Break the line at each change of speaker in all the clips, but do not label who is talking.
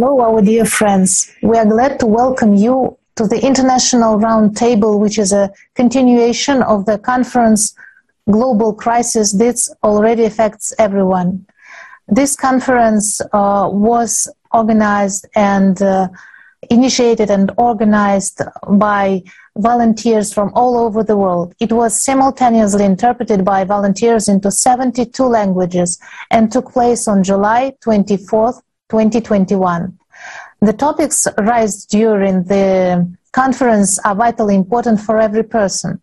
Hello, our dear friends. We are glad to welcome you to the International Roundtable, which is a continuation of the conference Global Crisis That Already Affects Everyone. This conference uh, was organized and uh, initiated and organized by volunteers from all over the world. It was simultaneously interpreted by volunteers into 72 languages and took place on July 24th, 2021. The topics raised during the conference are vitally important for every person.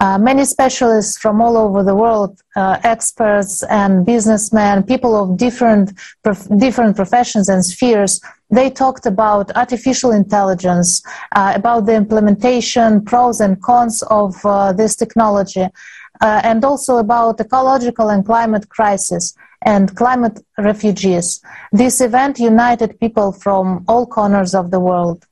Uh, many specialists from all over the world, uh, experts and businessmen, people of different prof- different professions and spheres, they talked about artificial intelligence, uh, about the implementation, pros and cons of uh, this technology, uh, and also about ecological and climate crisis and climate refugees. This event united people from all corners of the world.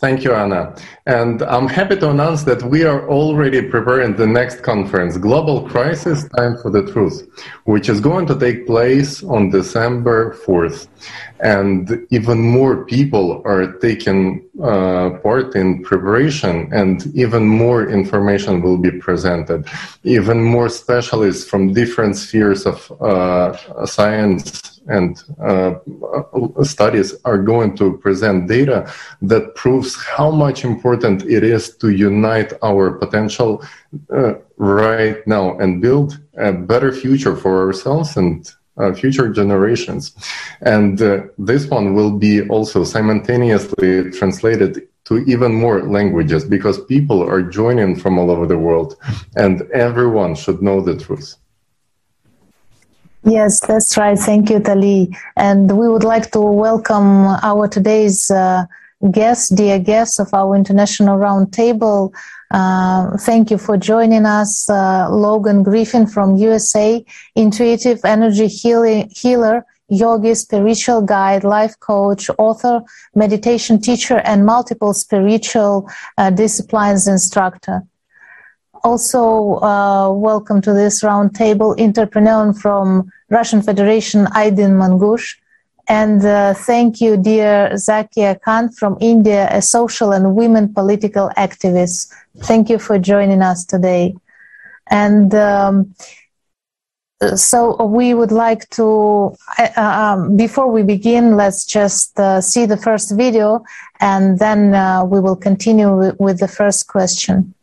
Thank you, Anna. And I'm happy to announce that we are already preparing the next conference, Global Crisis Time for the Truth, which is going to take place on December 4th. And even more people are taking uh, part in preparation, and even more information will be presented. Even more specialists from different spheres of uh, science and uh, studies are going to present data that proves how much important it is to unite our potential uh, right now and build a better future for ourselves and uh, future generations. And uh, this one will be also simultaneously translated to even more languages because people are joining from all over the world and everyone should know the truth.
Yes, that's right. Thank you, Tali. And we would like to welcome our today's uh, guest, dear guests of our international roundtable. Uh, thank you for joining us, uh, Logan Griffin from USA, intuitive energy healing, healer, yogi, spiritual guide, life coach, author, meditation teacher, and multiple spiritual uh, disciplines instructor also uh, welcome to this roundtable entrepreneur from Russian Federation, Aydin Mangush. And uh, thank you, dear Zakia Khan from India, a social and women political activist. Thank you for joining us today. And um, so we would like to, uh, um, before we begin, let's just uh, see the first video and then uh, we will continue with the first question.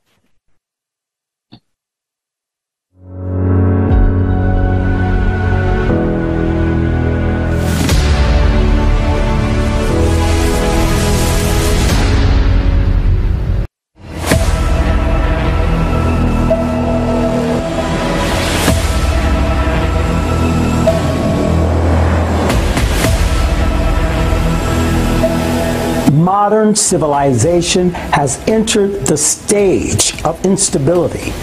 Modern civilization has entered the stage of instability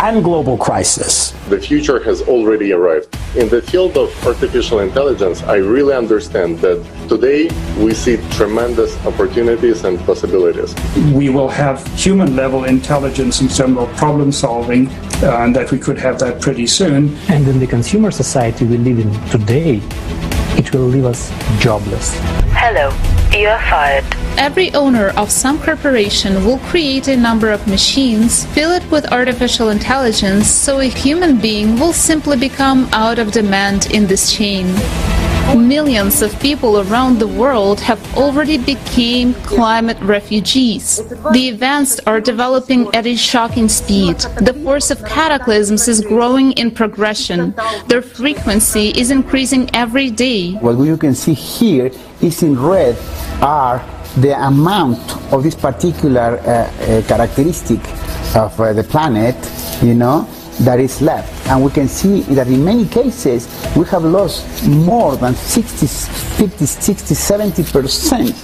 and global crisis.
The future has already arrived. In the field of artificial intelligence, I really understand that today we see tremendous opportunities and possibilities.
We will have human level intelligence in terms of problem solving, uh, and that we could have that pretty soon.
And in the consumer society we live in today, it will leave us jobless.
Hello, you are fired.
Every owner of some corporation will create a number of machines, fill it with artificial intelligence, so a human being will simply become out of demand in this chain. Millions of people around the world have already become climate refugees. The events are developing at a shocking speed. The force of cataclysms is growing in progression. Their frequency is increasing every day.
What you can see here is in red are the amount of this particular uh, uh, characteristic of uh, the planet, you know, that is left. And we can see that in many cases we have lost more than 60, 50, 60, 70 percent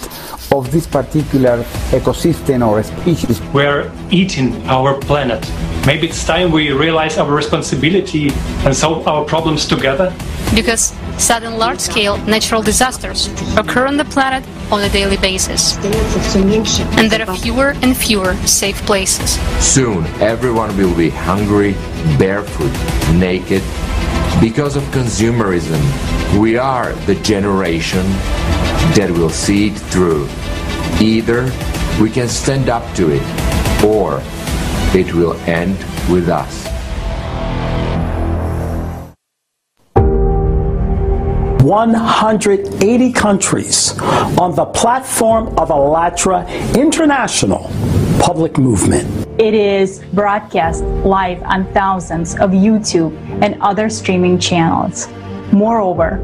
of this particular ecosystem or species.
We're eating our planet. Maybe it's time we realize our responsibility and solve our problems together.
Because sudden large scale natural disasters occur on the planet on a daily basis. And there are fewer and fewer safe places.
Soon, everyone will be hungry, barefoot, naked, Because of consumerism, we are the generation that will see it through. Either we can stand up to it, or it will end with us.
180 countries on the platform of ALLATRA International Public Movement.
It is broadcast live on thousands of YouTube and other streaming channels. Moreover,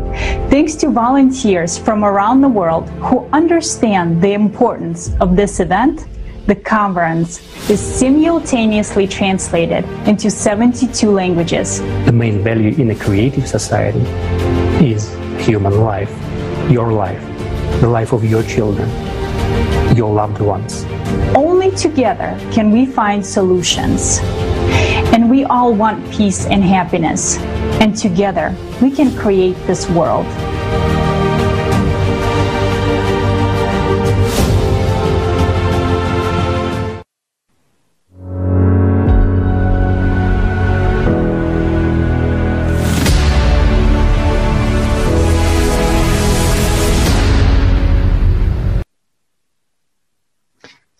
thanks to volunteers from around the world who understand the importance of this event, the conference is simultaneously translated into 72 languages.
The main value in a creative society is human life, your life, the life of your children, your loved ones.
Only together can we find solutions. And we all want peace and happiness. And together we can create this world.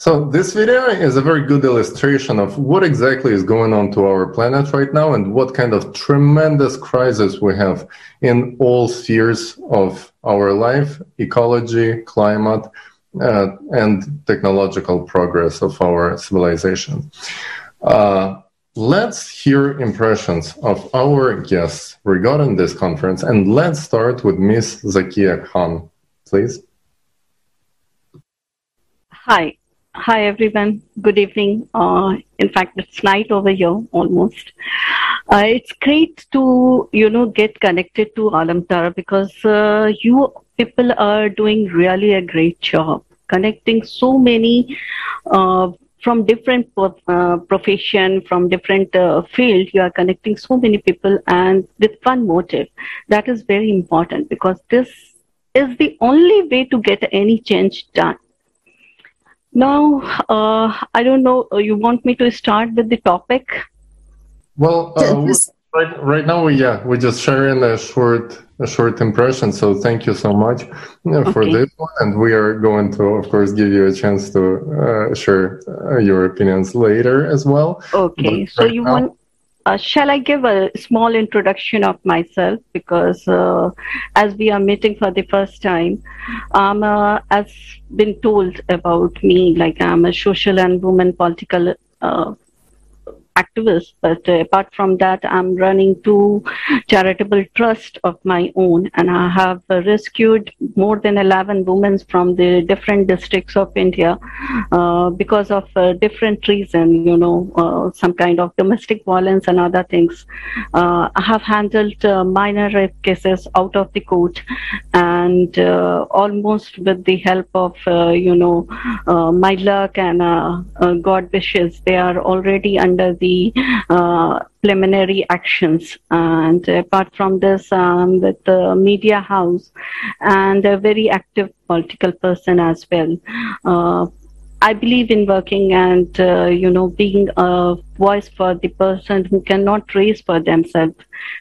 So this video is a very good illustration of what exactly is going on to our planet right now and what kind of tremendous crisis we have in all spheres of our life, ecology, climate, uh, and technological progress of our civilization. Uh, let's hear impressions of our guests regarding this conference, and let's start with Miss Zakia Khan, please.
Hi, Hi, everyone. Good evening. Uh, in fact, it's night over here almost. Uh, it's great to, you know, get connected to Alamtara because uh, you people are doing really a great job connecting so many uh, from different uh, profession, from different uh, field. You are connecting so many people and with one motive. That is very important because this is the only way to get any change done now, uh, I don't know, uh, you want me to start with the topic?
Well, uh, right, right now, we, yeah, we're just sharing a short a short impression. So thank you so much uh, for okay. this one. And we are going to, of course, give you a chance to uh, share uh, your opinions later as well.
Okay. But so right you now, want uh, shall I give a small introduction of myself? Because uh, as we are meeting for the first time, um, uh, as been told about me, like I'm a social and women political uh, activist. But uh, apart from that, I'm running two charitable trusts of my own, and I have uh, rescued more than 11 women from the different districts of India uh, because of uh, different reasons, you know, uh, some kind of domestic violence and other things. Uh, I have handled minor rape cases out of the court, and almost with the help of, you know, my luck and God wishes, they are already under the the uh, preliminary actions. And apart from this, um, with the media house and a very active political person as well. Uh, I believe in working and uh, you know being a voice for the person who cannot raise for themselves,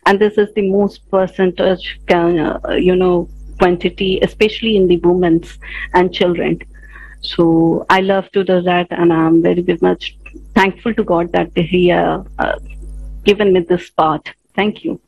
and this is the most percentage can uh, you know quantity, especially in the women's and children. So I love to do that, and I'm very, very much thankful to God that He uh, uh, given me this part. Thank you.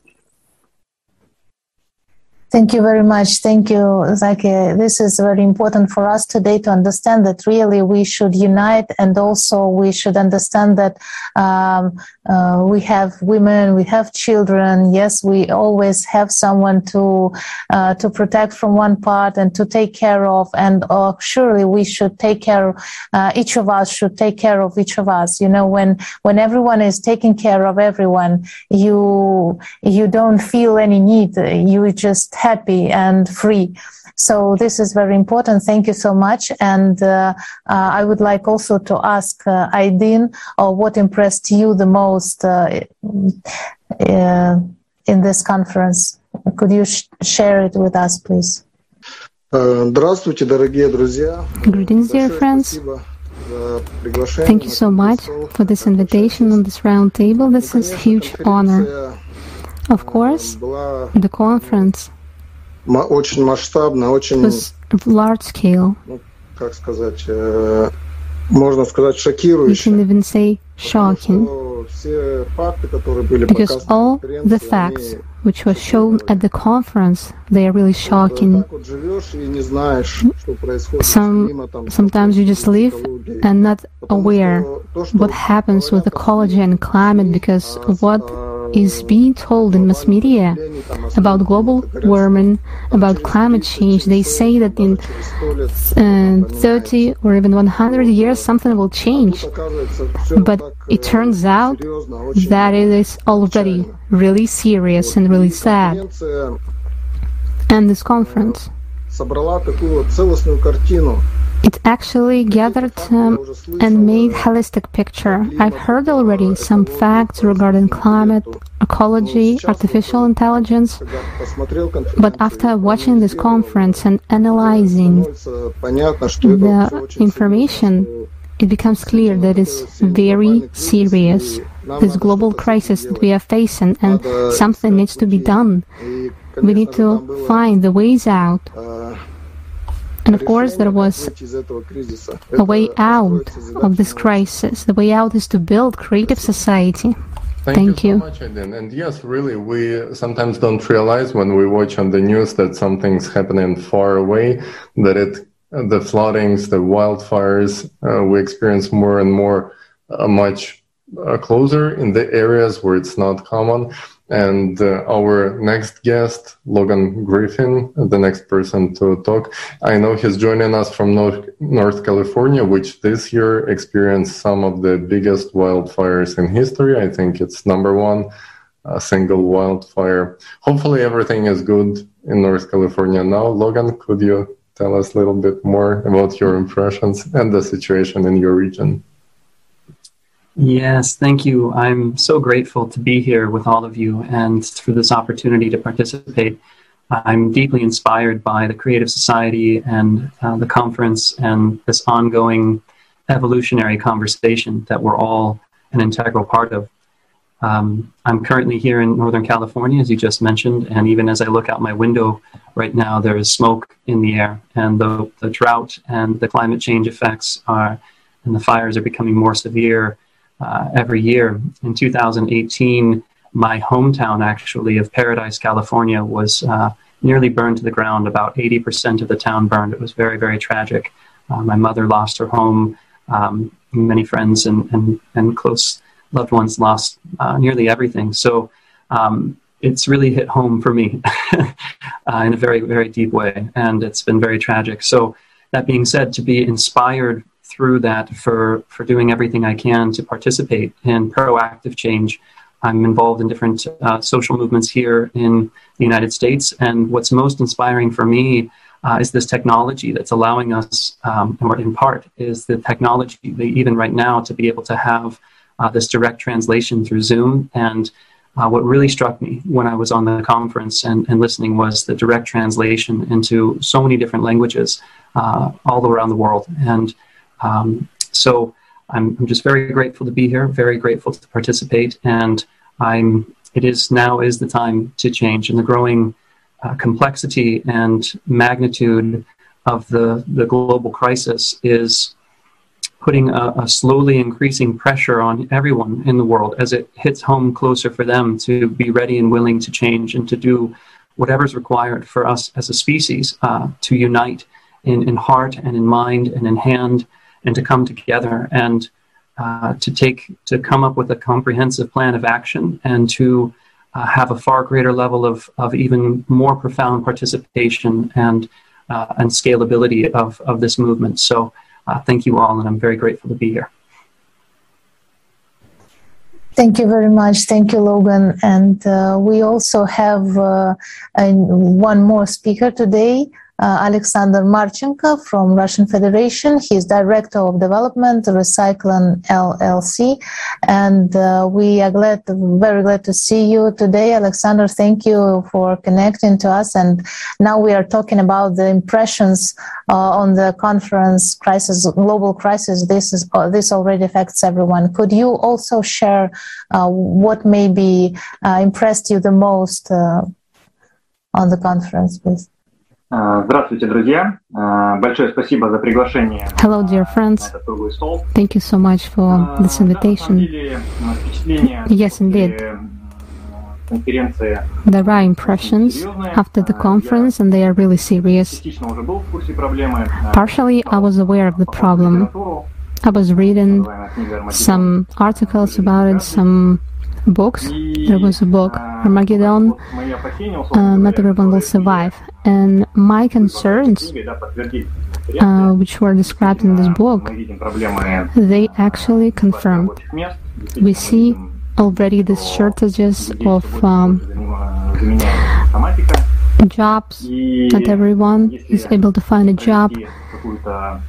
Thank you very much. Thank you, Zaki. This is very important for us today to understand that really we should unite and also we should understand that um, uh, we have women, we have children. Yes, we always have someone to uh, to protect from one part and to take care of. And uh, surely we should take care. Uh, each of us should take care of each of us. You know, when when everyone is taking care of everyone, you you don't feel any need. You just happy and free. So this is very important. Thank you so much. And uh, uh, I would like also to ask uh, Aydin, uh, what impressed you the most uh, uh, in this conference? Could you sh- share it with us, please?
Здравствуйте, дорогие друзья.
Greetings, dear friends. Thank you so much for this invitation on this round table. This is a huge honor. Of course, the conference
очень масштабная, очень,
was large scale.
как сказать, можно сказать,
You
шокирующая.
can even say shocking.
Все факты, которые были
Because
показаны
all
на
the
конференции,
facts which was shown at the conference, they are really shocking.
вот живешь и не знаешь, что происходит
Some,
мимо там.
sometimes you just live and not aware what happens with ecology and climate because what is being told in mass media about global warming, about climate change. They say that in uh, 30 or even 100 years something will change. But it turns out that it is already really serious and really sad. And this conference it actually gathered um, and made holistic picture. I've heard already some facts regarding climate, ecology, artificial intelligence, but after watching this conference and analyzing the information, it becomes clear that it's very serious. This global crisis that we are facing, and something needs to be done. We need to find the ways out and of course, there was a way out of this crisis. The way out is to build creative society.
Thank,
Thank
you,
you.
So much, Aydin. And yes, really, we sometimes don't realize when we watch on the news that something's happening far away, that it, the floodings, the wildfires, uh, we experience more and more uh, much uh, closer in the areas where it's not common. And uh, our next guest, Logan Griffin, the next person to talk, I know he's joining us from North, North California, which this year experienced some of the biggest wildfires in history. I think it's number one uh, single wildfire. Hopefully, everything is good in North California now. Logan, could you tell us a little bit more about your impressions and the situation in your region?
Yes, thank you. I'm so grateful to be here with all of you and for this opportunity to participate. I'm deeply inspired by the Creative Society and uh, the conference and this ongoing evolutionary conversation that we're all an integral part of. Um, I'm currently here in Northern California, as you just mentioned, and even as I look out my window right now, there is smoke in the air, and the, the drought and the climate change effects are, and the fires are becoming more severe every year. In 2018, my hometown, actually, of Paradise, California, was uh, nearly burned to the ground. About 80% of the town burned. It was very, very tragic. Uh, my mother lost her home. Um, many friends and, and, and close loved ones lost uh, nearly everything. So um, it's really hit home for me uh, in a very, very deep way. And it's been very tragic. So, that being said, to be inspired through that for, for doing everything I can to participate in proactive change. I'm involved in different uh, social movements here in the United States. And what's most inspiring for me uh, is this technology that's allowing us, um, or in part, is the technology, even right now, to be able to have uh, this direct translation through Zoom. And uh, what really struck me when I was on the conference and, and listening was the direct translation into so many different languages uh, all around the world. And um, so I'm, I'm just very grateful to be here, very grateful to participate, and I'm. It is now is the time to change, and the growing uh, complexity and magnitude of the the global crisis is putting a, a, slowly increasing pressure on everyone in the world as it hits home closer for them to be ready and willing to change and to do whatever's required for us as a species uh, to unite in, in heart and in mind and in hand and to come together and uh, to take to come up with a comprehensive plan of action and to uh, have a far greater level of, of even more profound participation and uh, and scalability of, of this movement. So uh, thank you all, and I'm very grateful to be here.
Thank you very much. Thank you, Logan. And uh, we also have uh, one more speaker today. Uh, Alexander Marchenko from Russian Federation. He's Director of Development, Recycling LLC. And uh, we are glad, very glad to see you today, Alexander. Thank you for connecting to us. And now we are talking about the impressions uh, on the conference crisis, global crisis. This is this already affects everyone. Could you also share what maybe impressed you the most on the conference, please?
Здравствуйте, друзья. Большое спасибо за приглашение.
Hello, dear friends. Thank you so much for this invitation. Yes, indeed. There are impressions after the conference, and they are really serious. Partially, I was aware of the problem. I was reading some articles about it, some books. There was a book, Armageddon, uh, Not Everyone Will Survive. And my concerns, uh, which were described in this book, they actually confirmed. We see already the shortages of um, jobs. Not everyone is able to find a job.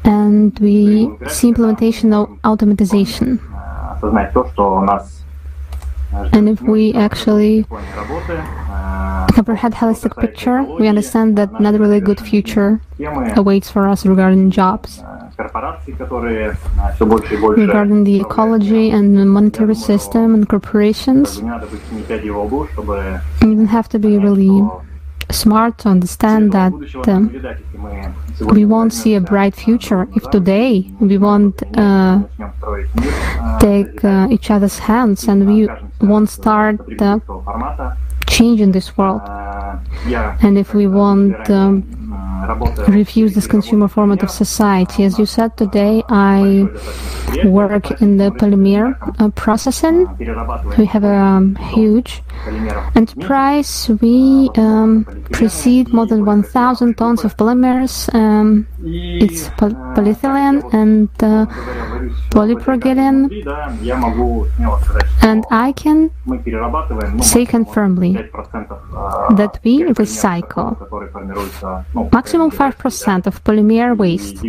And we see implementation of automatization. And if we actually comprehend a holistic picture, we understand that not really good future awaits for us regarding jobs. Regarding the ecology and the monetary system and corporations, you don't have to be really smart to understand that uh, we won't see a bright future if today we won't uh, take uh, each other's hands and we won't start uh, changing this world. And if we won't um, refuse this consumer format of society. As you said today, I work in the polymer uh, processing. We have a um, huge enterprise. We um, precede more than 1,000 tons of polymers. Um, it's polyethylene and uh, polypropylene. And I can say confirmly that we recycle maximum 5% of polymer waste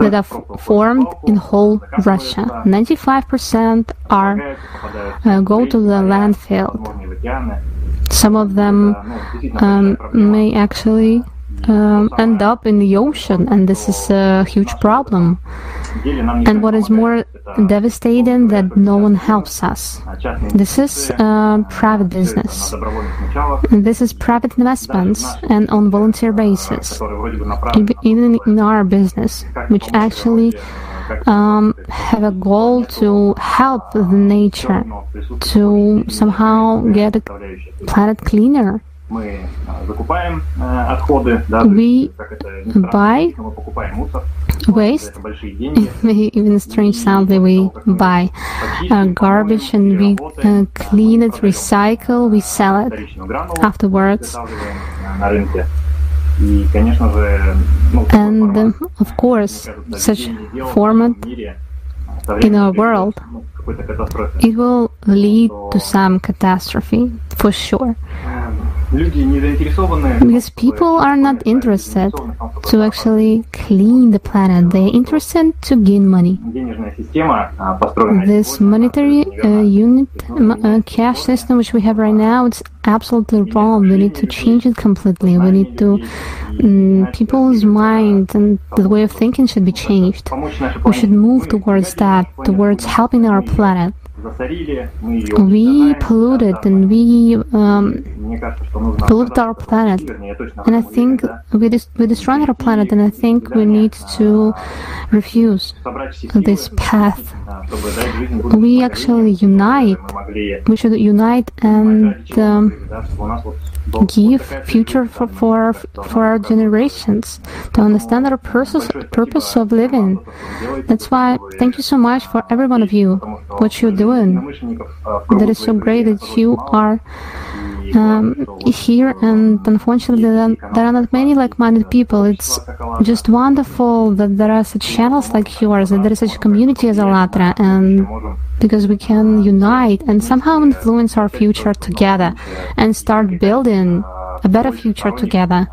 that are formed in whole Russia. 95% are uh, go to the landfill. Some of them um, may actually um, end up in the ocean, and this is a huge problem. And what is more devastating, that no one helps us. This is uh, private business. This is private investments and on volunteer basis, even in our business, which actually um, have a goal to help the nature to somehow get the planet cleaner. We buy waste, even strange sound that we buy. uh, garbage and we uh, clean it, recycle, we sell it afterwards. And uh, of course, such format in our world, it will lead to some catastrophe for sure. Because people are not interested to actually clean the planet, they're interested to gain money. This monetary uh, unit uh, cash system which we have right now, it's absolutely wrong. We need to change it completely. We need to, um, people's mind and the way of thinking should be changed. We should move towards that, towards helping our planet. We polluted and we um, polluted our planet. And I think we, dis- we destroyed our planet, and I think we need to refuse this path. We actually unite. We should unite and um, give future for, for, for our generations to understand our purpose, purpose of living. That's why thank you so much for every one of you, what you're doing. That is so great that you are um, here, and unfortunately, there are not many like-minded people. It's just wonderful that there are such channels like yours, that there is such a community as ALLATRA, and because we can unite and somehow influence our future together and start building a better future together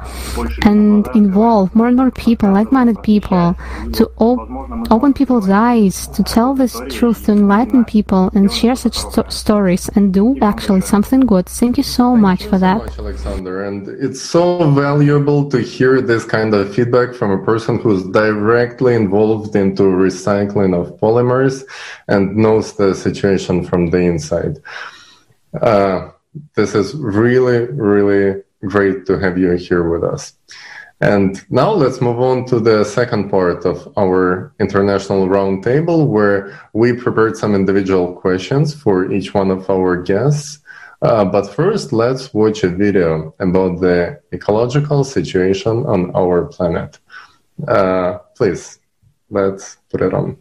and involve more and more people, like-minded people, to op- open people's eyes, to tell this truth, to enlighten people and share such sto- stories and do actually something good. Thank you so
Thank
much
you
for
so
that.
much, Alexander. And it's so valuable to hear this kind of feedback from a person who's directly involved into recycling of polymers and knows the situation from the inside. Uh, this is really, really great to have you here with us. And now let's move on to the second part of our international roundtable, where we prepared some individual questions for each one of our guests. Uh, but first, let's watch a video about the ecological situation on our planet. Uh, please, let's put it on.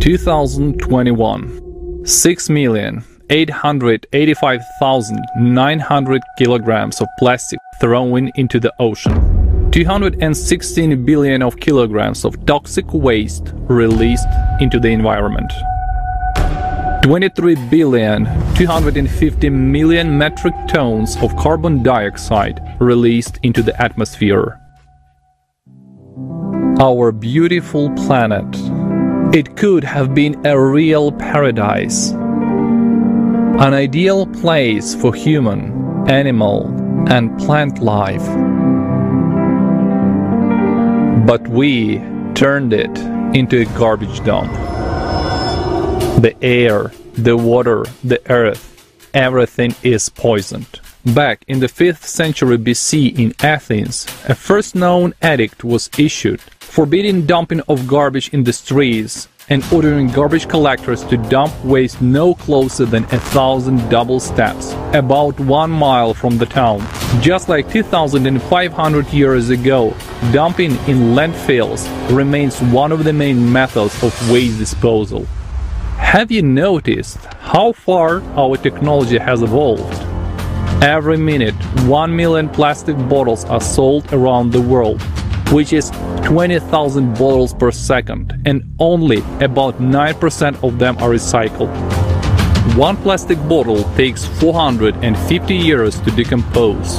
Two thousand twenty-one, six million eight hundred eighty-five thousand nine hundred kilograms of plastic thrown into the ocean. 216 billion of kilograms of toxic waste released into the environment. 23 billion 250 million metric tons of carbon dioxide released into the atmosphere. Our beautiful planet. It could have been a real paradise. An ideal place for human, animal, and plant life. But we turned it into a garbage dump. The air, the water, the earth, everything is poisoned. Back in the 5th century BC in Athens, a first known edict was issued forbidding dumping of garbage in the streets and ordering garbage collectors to dump waste no closer than a thousand double steps, about one mile from the town. Just like 2,500 years ago, dumping in landfills remains one of the main methods of waste disposal. Have you noticed how far our technology has evolved? Every minute, 1 million plastic bottles are sold around the world, which is 20,000 bottles per second, and only about 9% of them are recycled. One plastic bottle takes 450 years to decompose.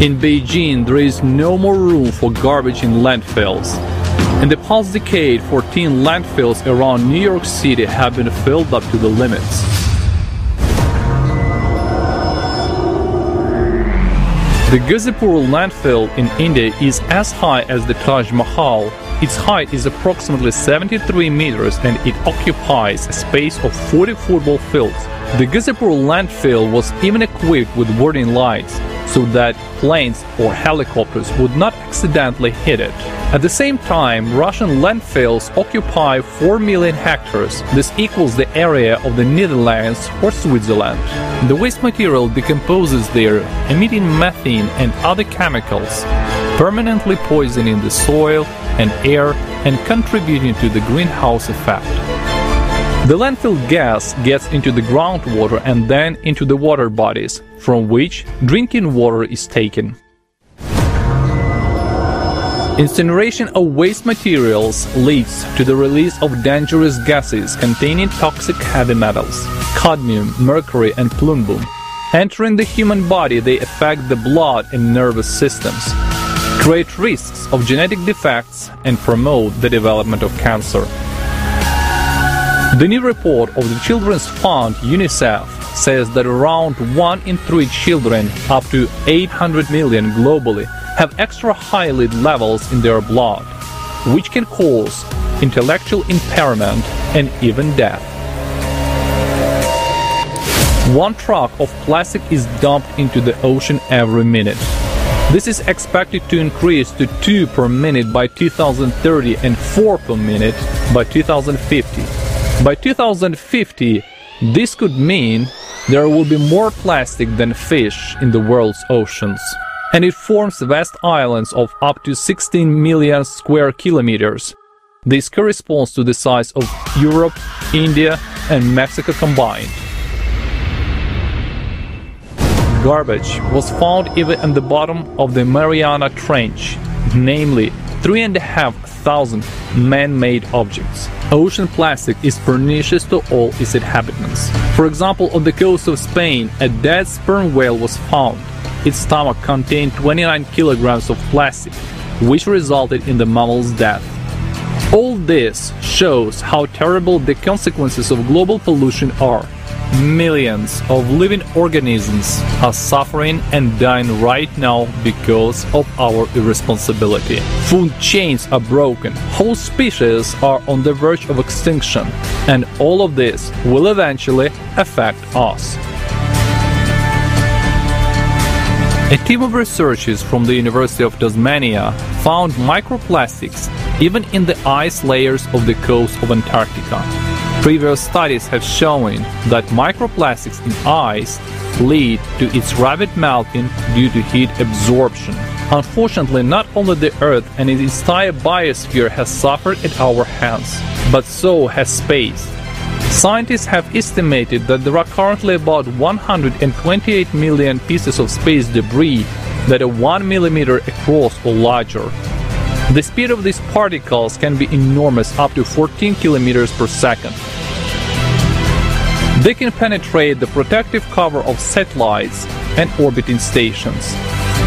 In Beijing, there is no more room for garbage in landfills. In the past decade, 14 landfills around New York City have been filled up to the limits. The Ghazipur landfill in India is as high as the Taj Mahal. Its height is approximately 73 meters and it occupies a space of 40 football fields. The Ghazipur landfill was even equipped with warning lights so that planes or helicopters would not accidentally hit it. At the same time, Russian landfills occupy 4 million hectares. This equals the area of the Netherlands or Switzerland. The waste material decomposes there, emitting methane and other chemicals, permanently poisoning the soil and air and contributing to the greenhouse effect. The landfill gas gets into the groundwater and then into the water bodies, from which drinking water is taken. Incineration of waste materials leads to the release of dangerous gases containing toxic heavy metals, cadmium, mercury, and plumbum. Entering the human body, they affect the blood and nervous systems, create risks of genetic defects, and promote the development of cancer. The new report of the Children's Fund UNICEF says that around 1 in 3 children, up to 800 million globally, have extra high lead levels in their blood, which can cause intellectual impairment and even death. One truck of plastic is dumped into the ocean every minute. This is expected to increase to 2 per minute by 2030 and 4 per minute by 2050. By 2050, this could mean there will be more plastic than fish in the world's oceans. And it forms vast islands of up to 16 million square kilometers. This corresponds to the size of Europe, India, and Mexico combined. Garbage was found even in the bottom of the Mariana Trench, namely 3,500 man made objects. Ocean plastic is pernicious to all its inhabitants. For example, on the coast of Spain, a dead sperm whale was found. Its stomach contained 29 kilograms of plastic, which resulted in the mammal's death. All this shows how terrible the consequences of global pollution are. Millions of living organisms are suffering and dying right now because of our irresponsibility. Food chains are broken, whole species are on the verge of extinction, and all of this will eventually affect us. A team of researchers from the University of Tasmania found microplastics even in the ice layers of the coast of Antarctica. Previous studies have shown that microplastics in ice lead to its rapid melting due to heat absorption. Unfortunately, not only the Earth and its entire biosphere has suffered at our hands, but so has space. Scientists have estimated that there are currently about 128 million pieces of space debris that are 1 millimeter across or larger. The speed of these particles can be enormous, up to 14 kilometers per second. They can penetrate the protective cover of satellites and orbiting stations.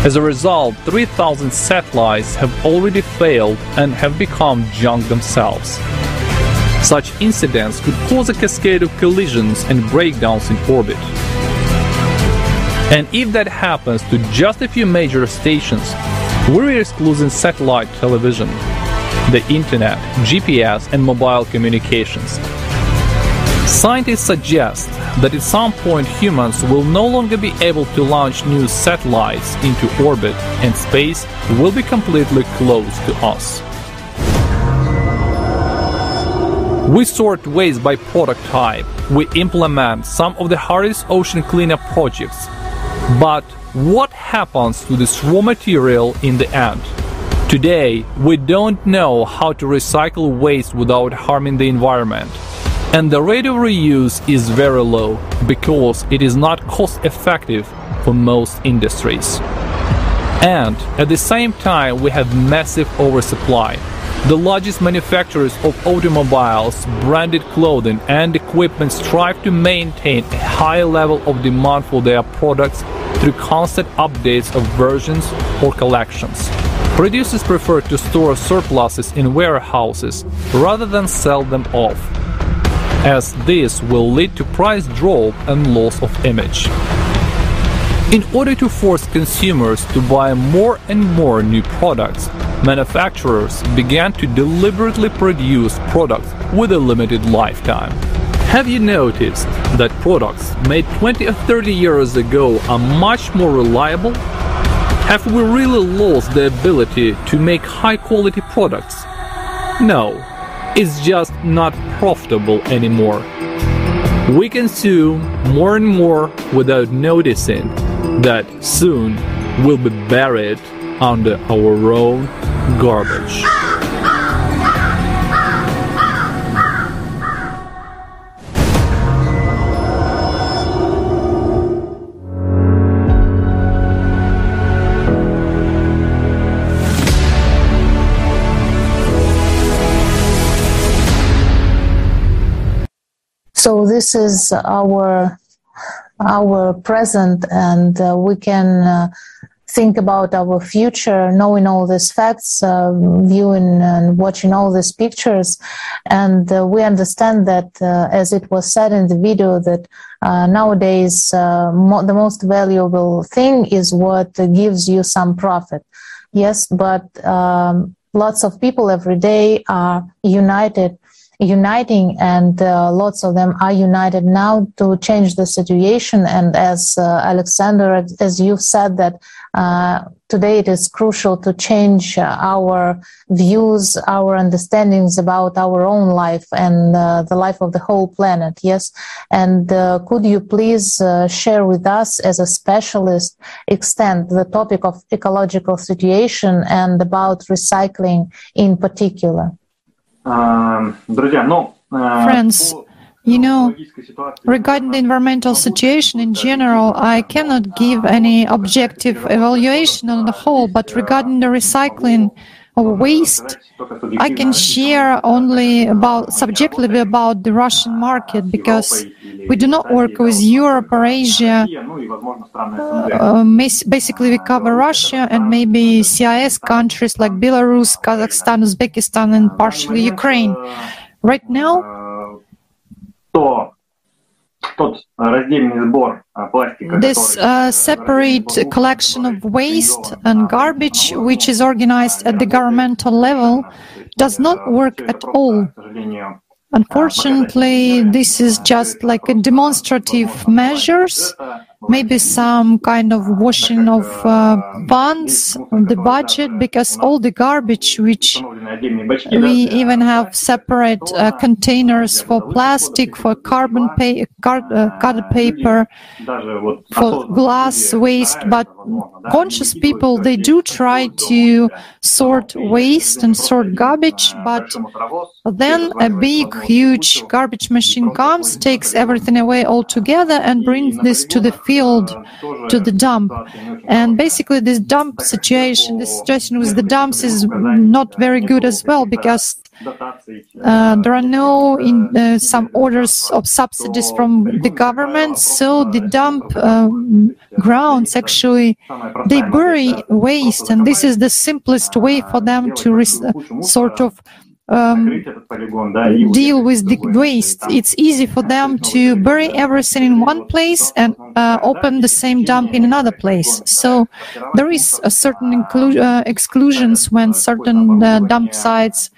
As a result, 3,000 satellites have already failed and have become junk themselves. Such incidents could cause a cascade of collisions and breakdowns in orbit. And if that happens to just a few major stations, we're excluding satellite television, the internet, GPS, and mobile communications. Scientists suggest that at some point humans will no longer be able to launch new satellites into orbit and space will be completely closed to us. We sort waste by product type. We implement some of the hardest ocean cleanup projects. But what happens to this raw material in the end? Today, we don't know how to recycle waste without harming the environment. And the rate of reuse is very low because it is not cost effective for most industries. And at the same time, we have massive oversupply. The largest manufacturers of automobiles, branded clothing, and equipment strive to maintain a high level of demand for their products through constant updates of versions or collections. Producers prefer to store surpluses in warehouses rather than sell them off, as this will lead to price drop and loss of image. In order to force consumers to buy more and more new products, manufacturers began to deliberately produce products with a limited lifetime. Have you noticed that products made 20 or 30 years ago are much more reliable? Have we really lost the ability to make high quality products? No, it's just not profitable anymore. We consume more and more without noticing that soon we'll be buried under our own garbage.
So this is our our present, and uh, we can uh, think about our future, knowing all these facts, uh, viewing and watching all these pictures. And uh, we understand that, uh, as it was said in the video, that uh, nowadays mo- the most valuable thing is what gives you some profit. Yes, but um, lots of people every day are united uniting, and uh, lots of them are united now to change the situation. And as uh, Alexander, as you've said, that uh, today it is crucial to change our views, our understandings about our own life and uh, the life of the whole planet. Yes, and uh, could you please uh, share with us, as a specialist, extend the topic of ecological situation and about recycling in particular?
Friends, You know, regarding the environmental situation in general, I cannot give any objective evaluation on the whole, but regarding the recycling waste, I can share only about subjectively about the Russian market because we do not work with Europe or Asia. Uh, basically, we cover Russia and maybe CIS countries like Belarus, Kazakhstan, Uzbekistan, and partially Ukraine. Right now, this uh, separate collection of waste and garbage, which is organized at the governmental level, does not work at all. Unfortunately, this is just like a demonstrative measures maybe some kind of washing of uh, funds on the budget because all the garbage which we even have separate uh, containers for plastic for carbon pa- car- uh, paper for glass waste. But conscious people they do try to sort waste and sort garbage but then a big huge garbage machine comes takes everything away altogether and brings this to the field to the dump. And basically, this dump situation, this situation with the dumps is not very good as well because uh, there are no in, uh, some orders of subsidies from the government, so the dump um, grounds actually they bury waste, and this is the simplest way for them to re- sort of um, deal with the waste. It's easy for them to bury everything in one place and uh, open the same dump in another place. So there is a certain uh, exclusions when certain uh, dump sites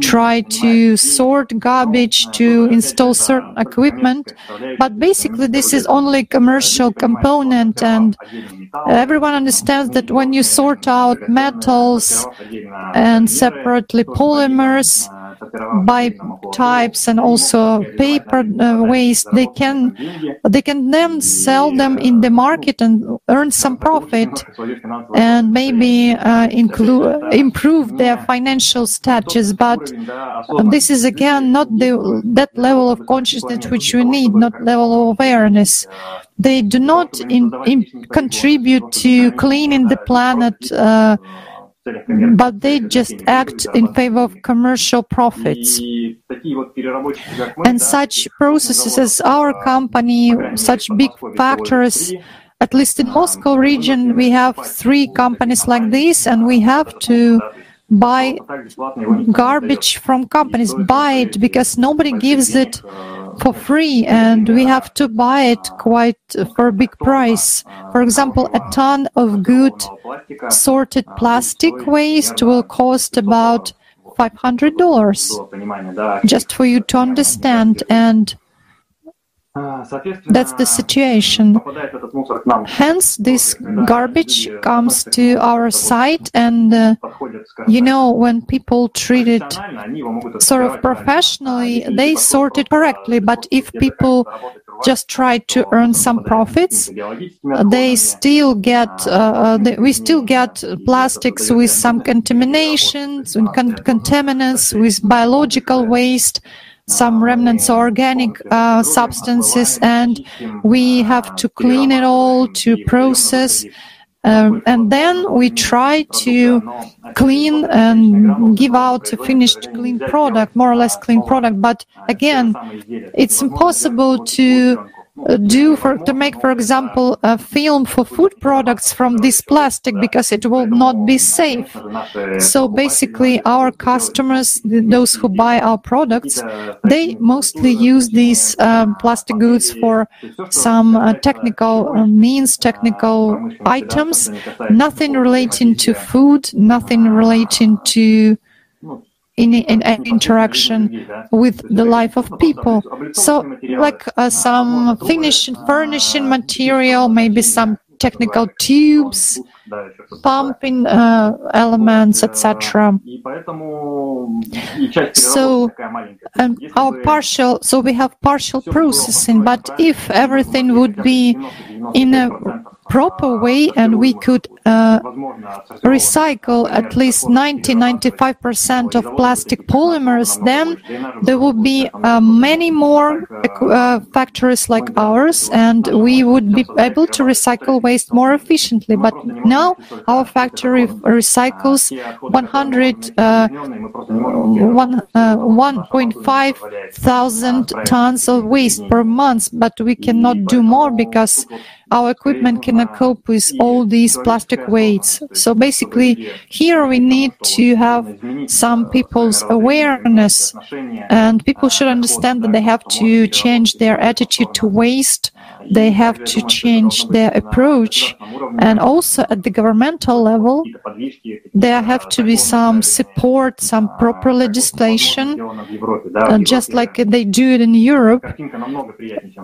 try to sort garbage to install certain equipment. But basically, this is only a commercial component, and everyone understands that when you sort out metals and separately polymers by types and also paper uh, waste they can they can then sell them in the market and earn some profit and maybe uh, include improve their financial status. But this is again not the that level of consciousness which we need not level of awareness. They do not in, in contribute to cleaning the planet uh, but they just act in favor of commercial profits. And such processes as our company, such big factories, at least in Moscow region, we have three companies like this, and we have to buy garbage from companies, buy it because nobody gives it for free and we have to buy it quite for a big price. For example, a ton of good sorted plastic waste will cost about $500 just for you to understand and that's the situation. Hence, this garbage comes to our site, and uh, you know, when people treat it sort of professionally, they sort it correctly. But if people just try to earn some profits, they still get uh, they, we still get plastics with some contaminations, con- contaminants, with biological waste some remnants of organic uh, substances, and we have to clean it all to process. Um, and then we try to clean and give out a finished clean product, more or less clean product. But again, it's impossible to do for to make, for example, a film for food products from this plastic because it will not be safe. So basically, our customers, those who buy our products, they mostly use these um, plastic goods for some uh, technical uh, means, technical items, nothing relating to food, nothing relating to in, an interaction with the life of people. So, like uh, some finishing, furnishing material, maybe some technical tubes, pumping uh, elements, etc. So, um, our partial, so we have partial processing, but if everything would be in a proper way and we could uh, recycle at least 90-95% of plastic polymers, then there would be uh, many more uh, factories like ours and we would be able to recycle waste more efficiently. But now our factory recycles 100, uh, 1.5 uh, thousand tons of waste per month, but we cannot do more because our equipment cannot cope with all these plastic weights. So basically, here we need to have some people's awareness, and people should understand that they have to change their attitude to waste they have to change their approach. And also at the governmental level, there have to be some support, some proper legislation, uh, just like they do it in Europe.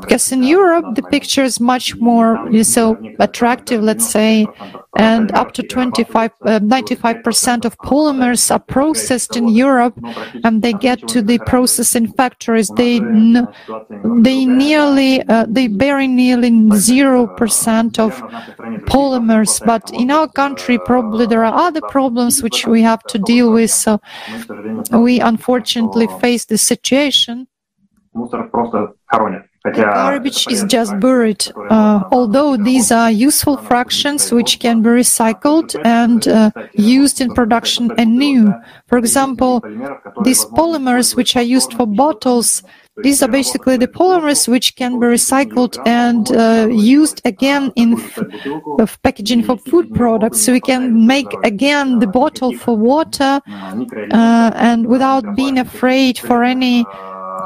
Because in Europe, the picture is much more so attractive, let's say, and up to 25, uh, 95% of polymers are processed in Europe, and they get to the processing factories. They they nearly uh, they bury nearly zero percent of polymers. But in our country, probably there are other problems which we have to deal with. So we unfortunately face this situation. The garbage is just buried, uh, although these are useful fractions which can be recycled and uh, used in production anew. For example, these polymers which are used for bottles, these are basically the polymers which can be recycled and uh, used again in packaging for food products. So we can make again the bottle for water uh, and without being afraid for any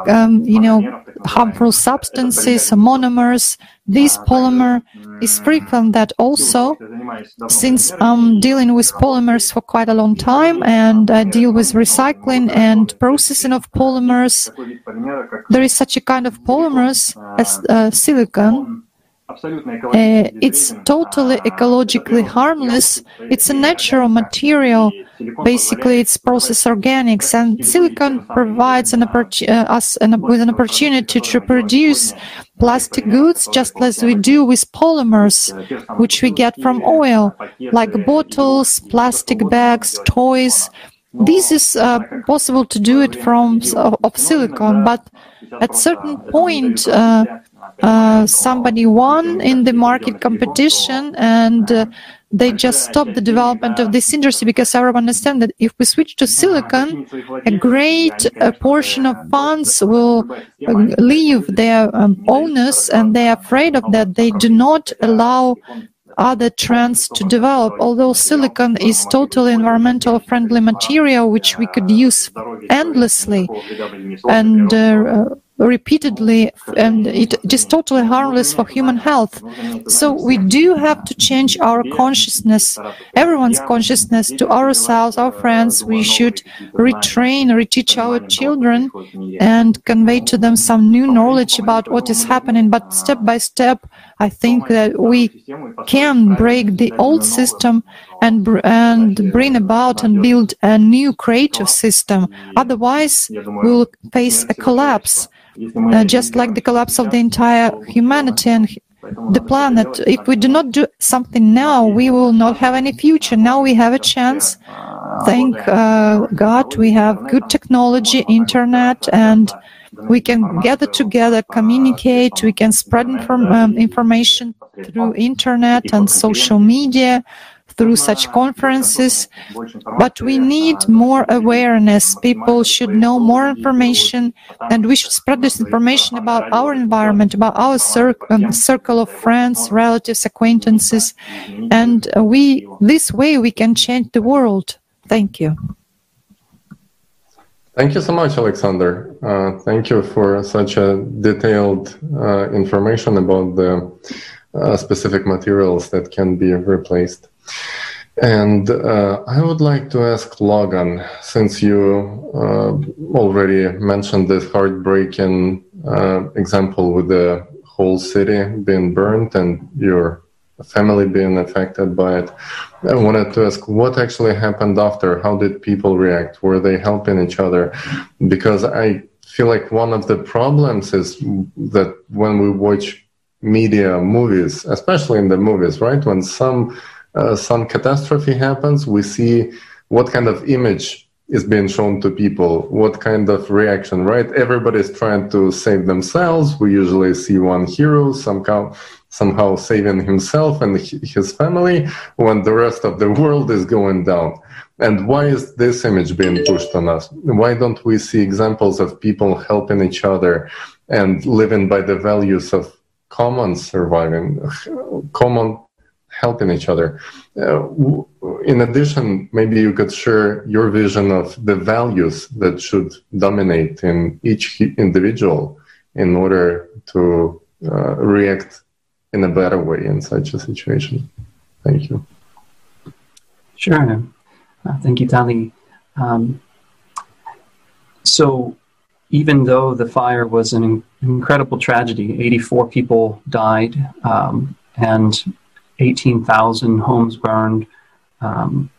um, you know, harmful substances, monomers. This polymer is frequent that also. Since I'm dealing with polymers for quite a long time and I deal with recycling and processing of polymers, there is such a kind of polymers as uh, silicon uh, it's totally ecologically harmless. It's a natural material. Basically, it's processed organics, and silicon provides an uh, us an, with an opportunity to produce plastic goods, just as we do with polymers, which we get from oil, like bottles, plastic bags, toys. This is uh, possible to do it from of silicon, but at certain point. Uh, uh, somebody won in the market competition and uh, they just stopped the development of this industry because everyone understands that if we switch to silicon, a great uh, portion of funds will uh, leave their um, owners and they are afraid of that. They do not allow other trends to develop. Although silicon is totally environmental friendly material which we could use endlessly and uh, repeatedly and it is totally harmless for human health. So we do have to change our consciousness everyone's consciousness to ourselves our friends. We should retrain reteach our children and convey to them some new knowledge about what is happening. But step by step i think that we can break the old system and and bring about and build a new creative system. otherwise we'll face a collapse uh, just like the collapse of the entire humanity and the planet. If we do not do something now, we will not have any future. Now we have a chance. Thank uh, God we have good technology, internet, and we can gather together, communicate, we can spread inform- um, information through internet and social media through such conferences, but we need more awareness. People should know more information, and we should spread this information about our environment, about our cir- um, circle of friends, relatives, acquaintances, and we this way we can change the world. Thank you.
Thank you so much, Alexander. Uh, thank you for such a detailed uh, information about the uh, specific materials that can be replaced. And uh, I would like to ask Logan, since you uh, already mentioned this heartbreaking uh, example with the whole city being burned and your family being affected by it. I wanted to ask what actually happened after? How did people react? Were they helping each other? Because I feel like one of the problems is that when we watch media movies, especially in the movies, right? When some uh, some catastrophe happens, we see what kind of image is being shown to people, what kind of reaction, right? Everybody's trying to save themselves. We usually see one hero some somehow somehow saving himself and his family when the rest of the world is going down. And why is this image being pushed on us? Why don't we see examples of people helping each other and living by the values of common surviving, common helping each other? Uh, in addition, maybe you could share your vision of the values that should dominate in each individual in order to uh, react in a better way in such a situation. Thank you.
Sure. Uh, thank you, Tali. Um, so, even though the fire was an incredible tragedy, 84 people died um, and 18,000 homes burned, um,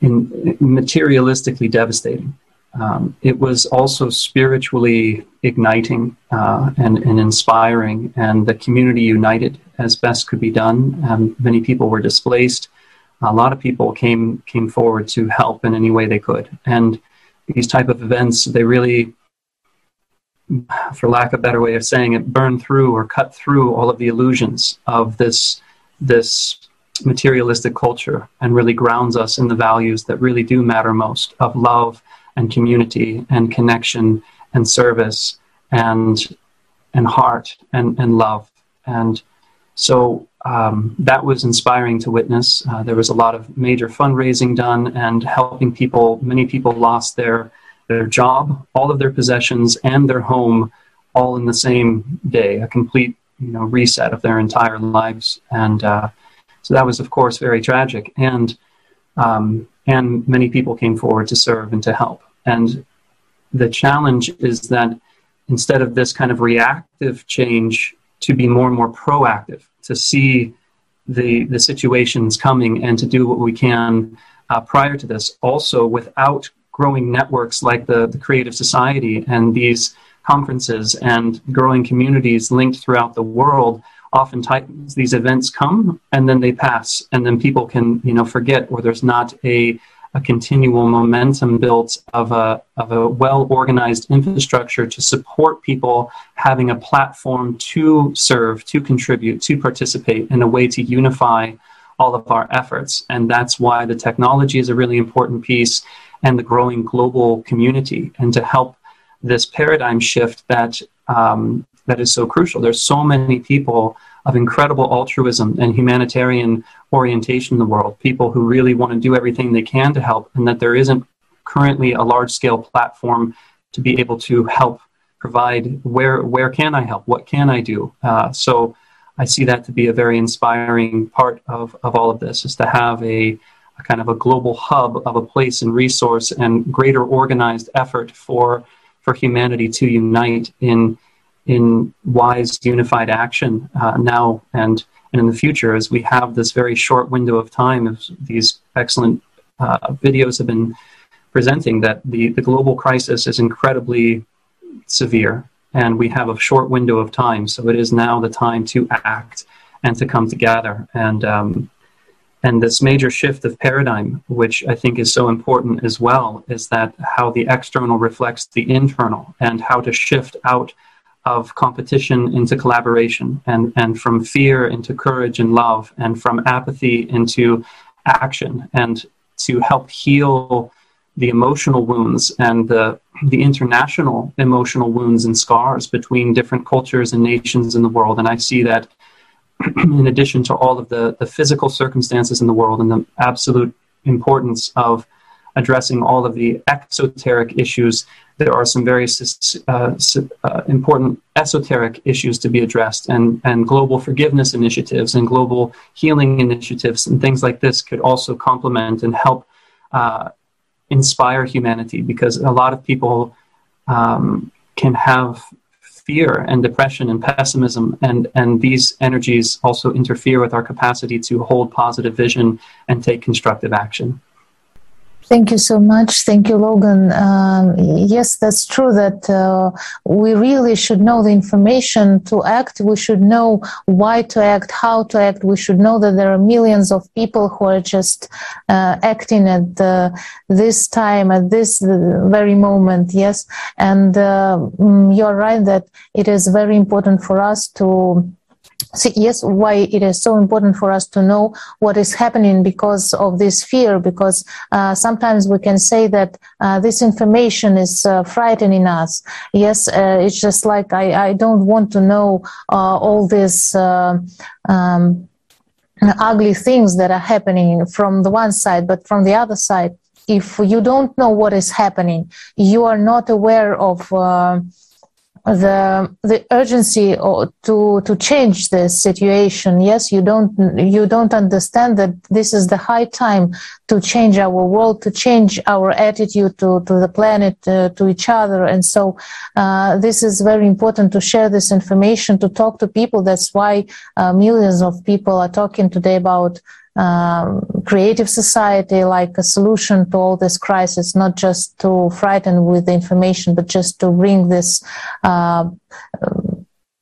in, materialistically devastating. Um, it was also spiritually igniting uh, and, and, inspiring, and the community united as best could be done. Um, many people were displaced. A lot of people came came forward to help in any way they could, and these type of events they really, for lack of a better way of saying it, burn through or cut through all of the illusions of this this materialistic culture and really grounds us in the values that really do matter most of love and community and connection and service and and heart and, and love. And so um, that was inspiring to witness. Uh, there was a lot of major fundraising done and helping people. Many people lost their their job, all of their possessions, and their home, all in the same day. A complete you know reset of their entire lives. And uh, so that was, of course, very tragic. And um, and many people came forward to serve and to help. And the challenge is that instead of this kind of reactive change, to be more and more proactive, to see the, the situations coming and to do what we can uh, prior to this. Also, without growing networks like the, the Creative Society and these conferences and growing communities linked throughout the world, oftentimes these events come and then they pass and then people can you know forget or there's not a a continual momentum built of a, of a well organized infrastructure to support people having a platform to serve, to contribute, to participate in a way to unify all of our efforts. And that's why the technology is a really important piece and the growing global community and to help this paradigm shift that um, that is so crucial. There's so many people of incredible altruism and humanitarian orientation in the world, people who really want to do everything they can to help, and that there isn't currently a large scale platform to be able to help provide where where can I help? What can I do? Uh, so I see that to be a very inspiring part of, of all of this is to have a, a kind of a global hub of a place and resource and greater organized effort for for humanity to unite in in wise, unified action uh, now and, and in the future as we have this very short window of time as these excellent uh, videos have been presenting that the, the global crisis is incredibly severe and we have a short window of time. So it is now the time to act and to come together. And um, and this major shift of paradigm, which I think is so important as well, is that how the external reflects the internal and how to shift out of competition into collaboration and, and from fear into courage and love and from apathy into action and to help heal the emotional wounds and the, the international emotional wounds and scars between different cultures and nations in the world. And I see that in addition to all of the, the physical circumstances in the world and the absolute importance of addressing all of the exoteric issues, there are some very uh, uh, important esoteric issues to be addressed, and, and global forgiveness initiatives and global healing initiatives and things like this could also complement and help uh, inspire humanity because a lot of people um, can have fear and depression and pessimism, and, and these energies also interfere with our capacity to hold positive vision and take constructive action.
Thank you so much. Thank you, Logan. Um, yes, that's true that uh, we really should know the information to act. We should know why to act, how to act. We should know that there are millions of people who are just uh, acting at this time, at this very moment. Yes. And uh, mm, you're right that it is very important for us to See, yes, why it is so important for us to know what is happening because of this fear, because uh, sometimes we can say that uh, this information is uh, frightening us. Yes, uh, it's just like I, I don't want to know uh, all this. Uh, um, ugly things that are happening from the one side, but from the other side, if you don't know what is happening, you are not aware of the the urgency to to change the situation. Yes you don't you don't understand that this is the high time to change our world to change our attitude to to the planet uh, to each other. And so uh, this is very important to share this information to talk to people. That's why uh, millions of people are talking today about um, creative society like a solution to all this crisis, not just to frighten with the information, but just to bring this uh,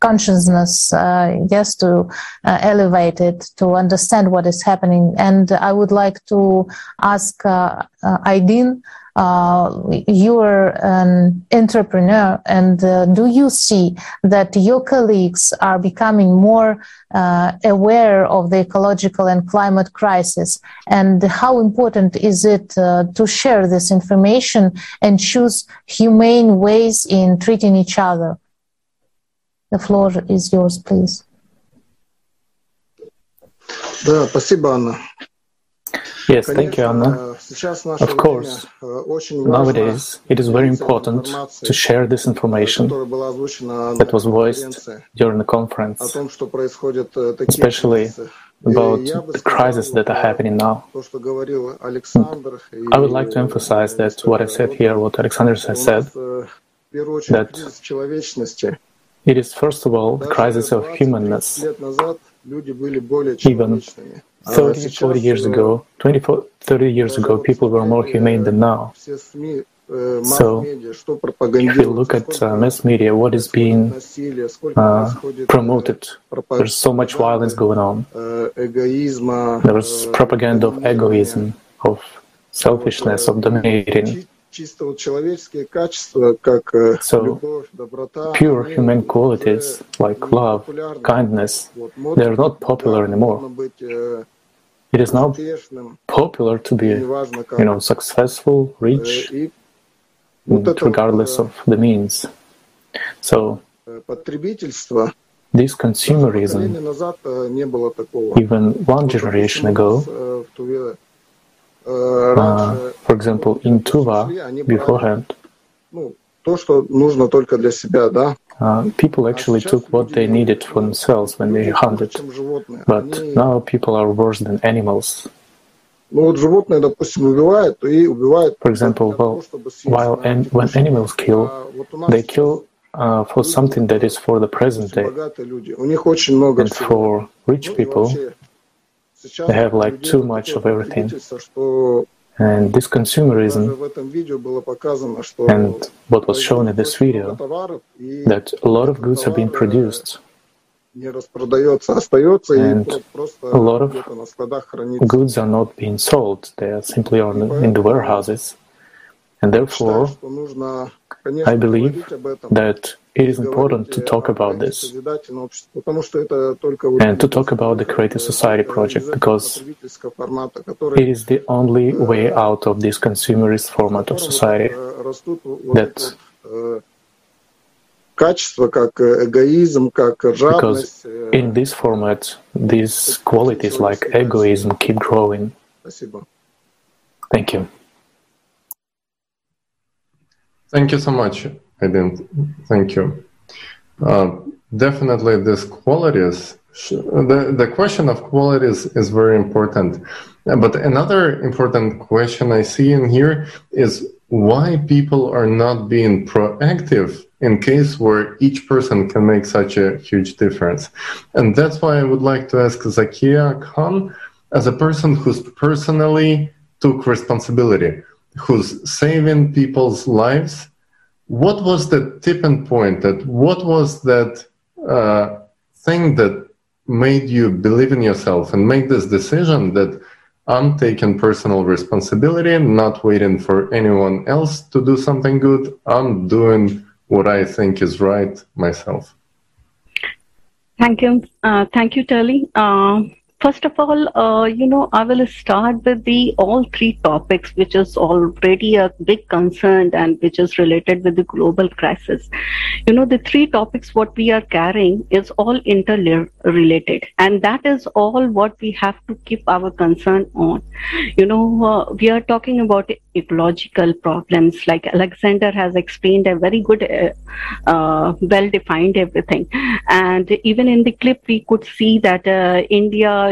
consciousness, uh, yes, to uh, elevate it, to understand what is happening. And I would like to ask uh, uh Aydin, you're an entrepreneur, and uh, do you see that your colleagues are becoming more uh, aware of the ecological and climate crisis? And how important is it uh, to share this information and choose humane ways in treating each other? The floor is yours, please.
Да, спасибо, Анна.
Yes, thank you, Anna. Of course, nowadays it is very important to share this information that was voiced during the conference, especially about the crises that are happening now. I would like to emphasize that what I said here, what Alexander has said, that it is first of all the crisis of humanness. Even 30, 40 years ago, 20, 30 years ago, people were more humane than now. So, if you look at uh, mass media, what is being uh, promoted, there's so much violence going on. There's propaganda of egoism, of selfishness, of dominating. So, pure human qualities like love, kindness, they are not popular anymore. It is now popular to be, you know, successful, rich, regardless of the means. So, this consumerism, even one generation ago, uh, for example, in Tuva beforehand, uh, people actually took what they needed for themselves when they hunted. But now people are worse than animals. For example, well, while an, when animals kill, they kill uh, for something that is for the present day. And for rich people, they have like too much of everything. And this consumerism, and what was shown in this video, that a lot of goods have been produced, and a lot of goods are not being sold, they are simply on, in the warehouses. And therefore, I believe that it is important to talk about this and to talk about the Creative Society project because it is the only way out of this consumerist format of society that because in this format, these qualities like egoism keep growing. Thank you.
Thank you so much. Aydin. Thank you. Uh, definitely, these qualities. The the question of qualities is very important. But another important question I see in here is why people are not being proactive in case where each person can make such a huge difference. And that's why I would like to ask Zakia Khan, as a person who's personally took responsibility, who's saving people's lives, what was the tipping point that what was that uh, thing that made you believe in yourself and make this decision that I'm taking personal responsibility, and not waiting for anyone else to do something good. I'm doing what I think is right myself.
Thank you. Uh, thank you, Turley. Uh, First of all, uh, you know, I will start with the all three topics, which is already a big concern and which is related with the global crisis. You know, the three topics what we are carrying is all interrelated, and that is all what we have to keep our concern on. You know, uh, we are talking about ecological problems, like Alexander has explained a very good, uh, uh well-defined everything, and even in the clip we could see that uh,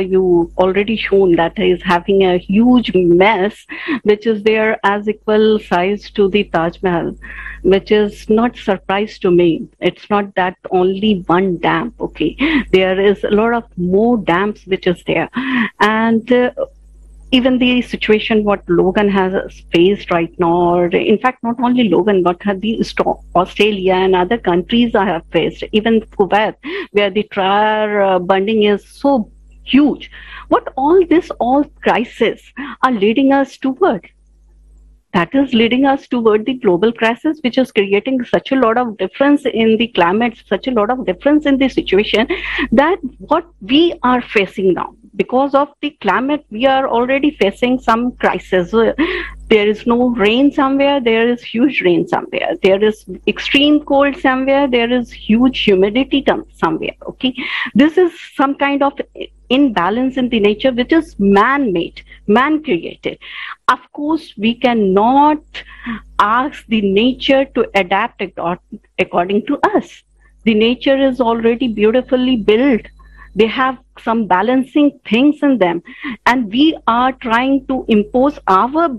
You already shown that is having a huge mess, which is there as equal size to the Taj Mahal, which is not surprise to me. It's not that only one dam. Okay, there is a lot of more dams which is there, and. Uh, even the situation what Logan has faced right now, or in fact, not only Logan, but the Australia and other countries I have faced, even Kuwait, where the trial uh, bunding is so huge. What all this, all crisis are leading us toward? That is leading us toward the global crisis, which is creating such a lot of difference in the climate, such a lot of difference in the situation that what we are facing now because of the climate we are already facing some crisis there is no rain somewhere there is huge rain somewhere there is extreme cold somewhere there is huge humidity somewhere okay this is some kind of imbalance in the nature which is man made man created of course we cannot ask the nature to adapt according to us. The nature is already beautifully built. They have some balancing things in them. And we are trying to impose our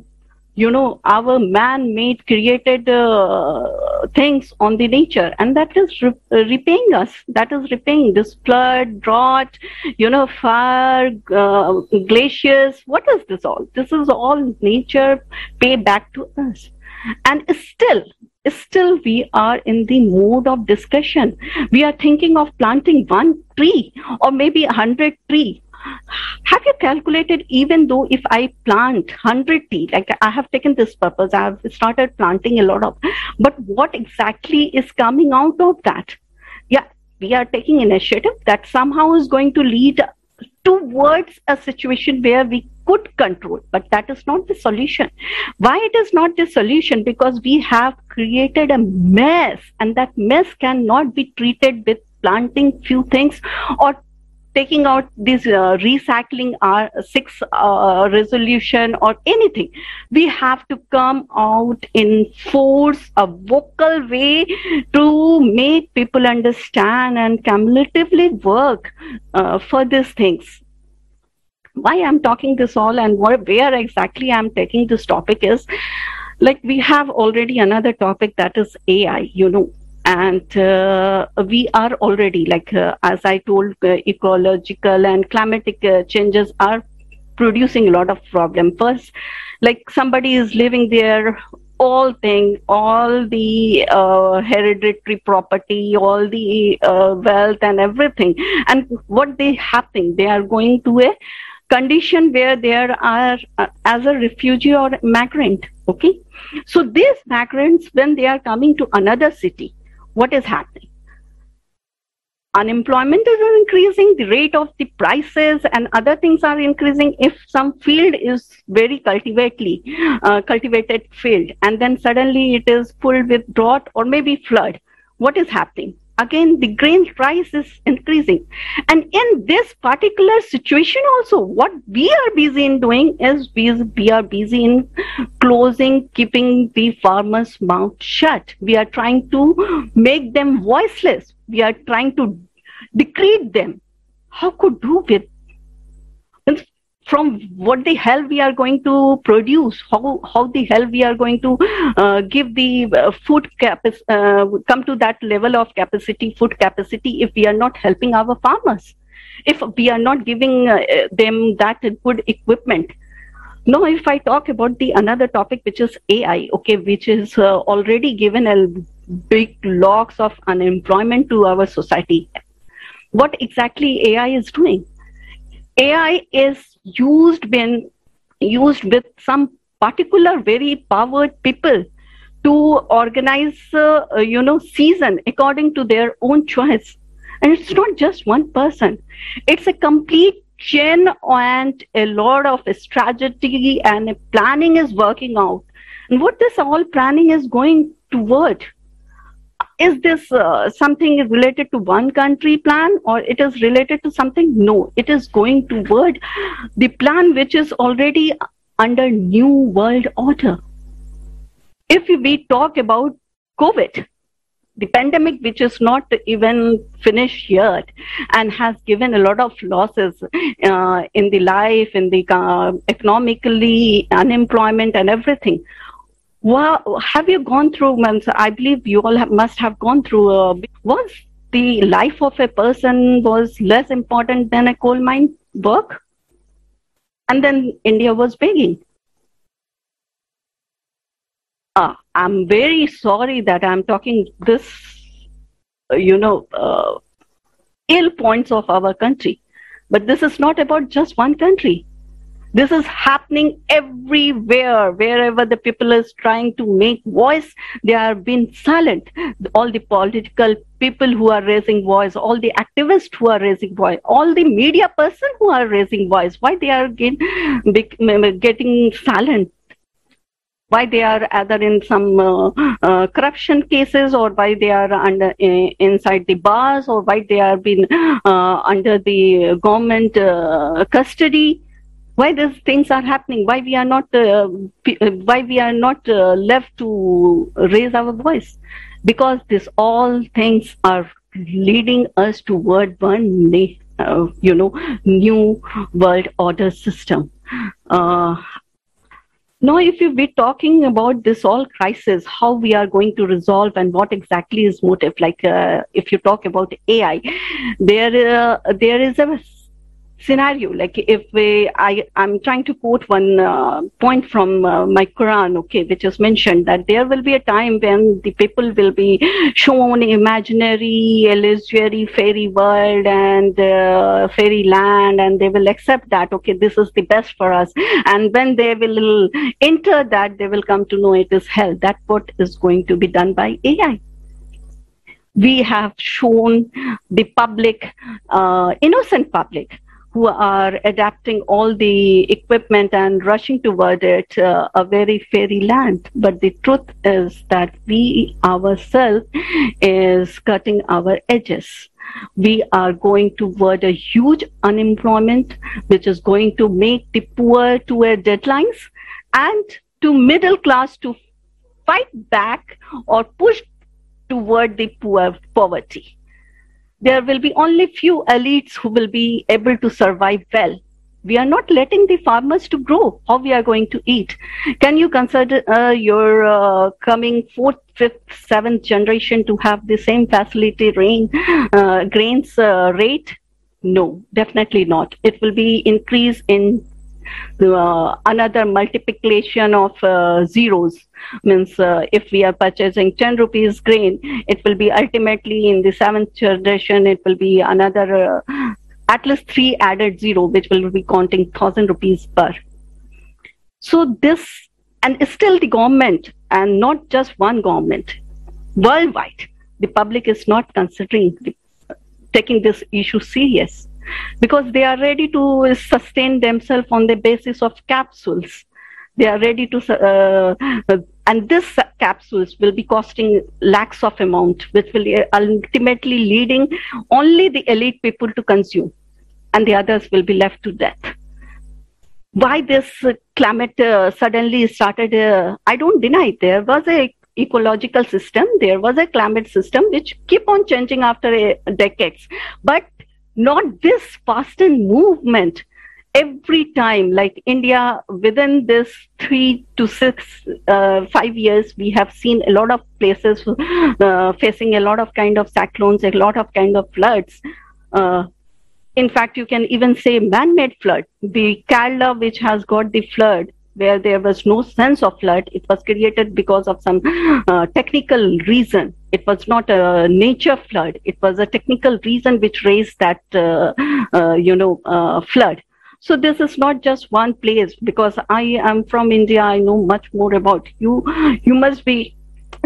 you know our man-made created uh, things on the nature and that is re- uh, repaying us. That is repaying this flood drought you know fire uh, glaciers. What is this all? This is all nature pay back to us. And still still we are in the mode of discussion. We are thinking of planting one tree or maybe a hundred tree have you calculated even though if i plant 100 tree like i have taken this purpose i have started planting a lot of but what exactly is coming out of that? Yeah we are taking initiative that somehow is going to lead towards a situation where we could control but that is not the solution. Why it is not the solution? Because we have created a mess and that mess cannot be treated with planting few things or taking out this uh, recycling our six uh, resolution or anything. We have to come out in force a vocal way to make people understand and cumulatively work uh, for these things. Why i'm talking this all and where, where exactly i'm taking this topic is like we have already another topic that is ai you know and uh, we are already like uh, as i told uh, ecological and climatic uh, changes are producing a lot of problem. First like somebody is living there all thing all the uh, hereditary property all the uh, wealth and everything. And what they happen they are going to a condition where there are as a refugee or migrant okay? So these migrants when they are coming to another city what is happening? Unemployment is increasing the rate of the prices and other things are increasing. If some field is very cultivatedly uh, cultivated field and then suddenly it is full with drought or maybe flood what is happening again the grain price is increasing. And in this particular situation also what we are busy in doing is we, we are busy in closing keeping the farmers mouth shut. We are trying to make them voiceless. We are trying to decrete them. How could do with from what the hell we are going to produce how how the hell we are going to uh, give the uh, food cap uh, come to that level of capacity food capacity if we are not helping our farmers. If we are not giving uh, them that good equipment. Now if i talk about the another topic which is ai okay which is uh, already given a big loss of unemployment to our society. What exactly ai is doing AI is used when used with some particular very powered people to organize uh, uh, you know season according to their own choice. And it's not just one person. It's a complete chain and a lot of strategy and planning is working out. And what this all planning is going toward is this uh, something related to one country plan or it is related to something? No it is going toward the plan which is already under new world order. If we talk about covid the pandemic which is not even finished yet and has given a lot of losses uh, in the life in the uh, economically unemployment and everything well, have you gone through, I believe you all have, must have gone through, uh, was the life of a person was less important than a coal mine work? And then India was begging. Uh, I'm very sorry that I'm talking this, uh, you know, uh, ill points of our country. But this is not about just one country. This is happening everywhere, wherever the people is trying to make voice, they are being silent. All the political people who are raising voice, all the activists who are raising voice, all the media person who are raising voice, why they are getting, getting silent? why they are either in some uh, uh, corruption cases or why they are under uh, inside the bars or why they are being uh, under the government uh, custody why these things are happening? Why we are not uh, uh, why we are not uh, left to raise our voice? Because this all things are leading us toward one uh, you know new world order system. Uh, now if you be talking about this all crisis how we are going to resolve and what exactly is motive like uh, if you talk about ai there there is a scenario like if we, i i'm trying to quote one uh, point from uh, my quran okay which is mentioned that there will be a time when the people will be shown imaginary illusory fairy world and uh, fairy land and they will accept that okay this is the best for us. And when they will enter that they will come to know it is hell. That what is going to be done by ai we have shown the public uh, innocent public who are adapting all the equipment and rushing toward it uh, a very fairy land. But the truth is that we ourselves is cutting our edges. We are going toward a huge unemployment, which is going to make the poor to a deadlines and to middle class to fight back or push toward the poor poverty there will be only few elites who will be able to survive well. We are not letting the farmers to grow. How we are going to eat? Can you consider uh, your uh, coming fourth fifth seventh generation to have the same facility rain uh, grains uh, rate? No definitely not. It will be increase in uh, another multiplication of uh, zeros. Means uh, if we are purchasing 10 rupees grain it will be ultimately in the seventh generation it will be another at least three added zero which will be counting 1000 rupees per. So this and still the government and not just one government worldwide the public is not considering the, taking this issue serious because they are ready to sustain themselves on the basis of capsules. They are ready to uh, and this capsules will be costing lakhs of amount which will ultimately leading only the elite people to consume and the others will be left to death. Why this climate uh, suddenly started uh, i don't deny. There was a ecological system there was a climate system which keep on changing after a, decades. But not this fast in movement every time, like India, within this three to six, uh, five years, we have seen a lot of places uh, facing a lot of kind of cyclones, a lot of kind of floods. Uh, in fact, you can even say man-made flood. The Kerala, which has got the flood, where there was no sense of flood, it was created because of some uh, technical reason. It was not a nature flood. It was a technical reason which raised that, uh, uh, you know, uh, flood. So this is not just one place because I am from India. I know much more about you. You must be,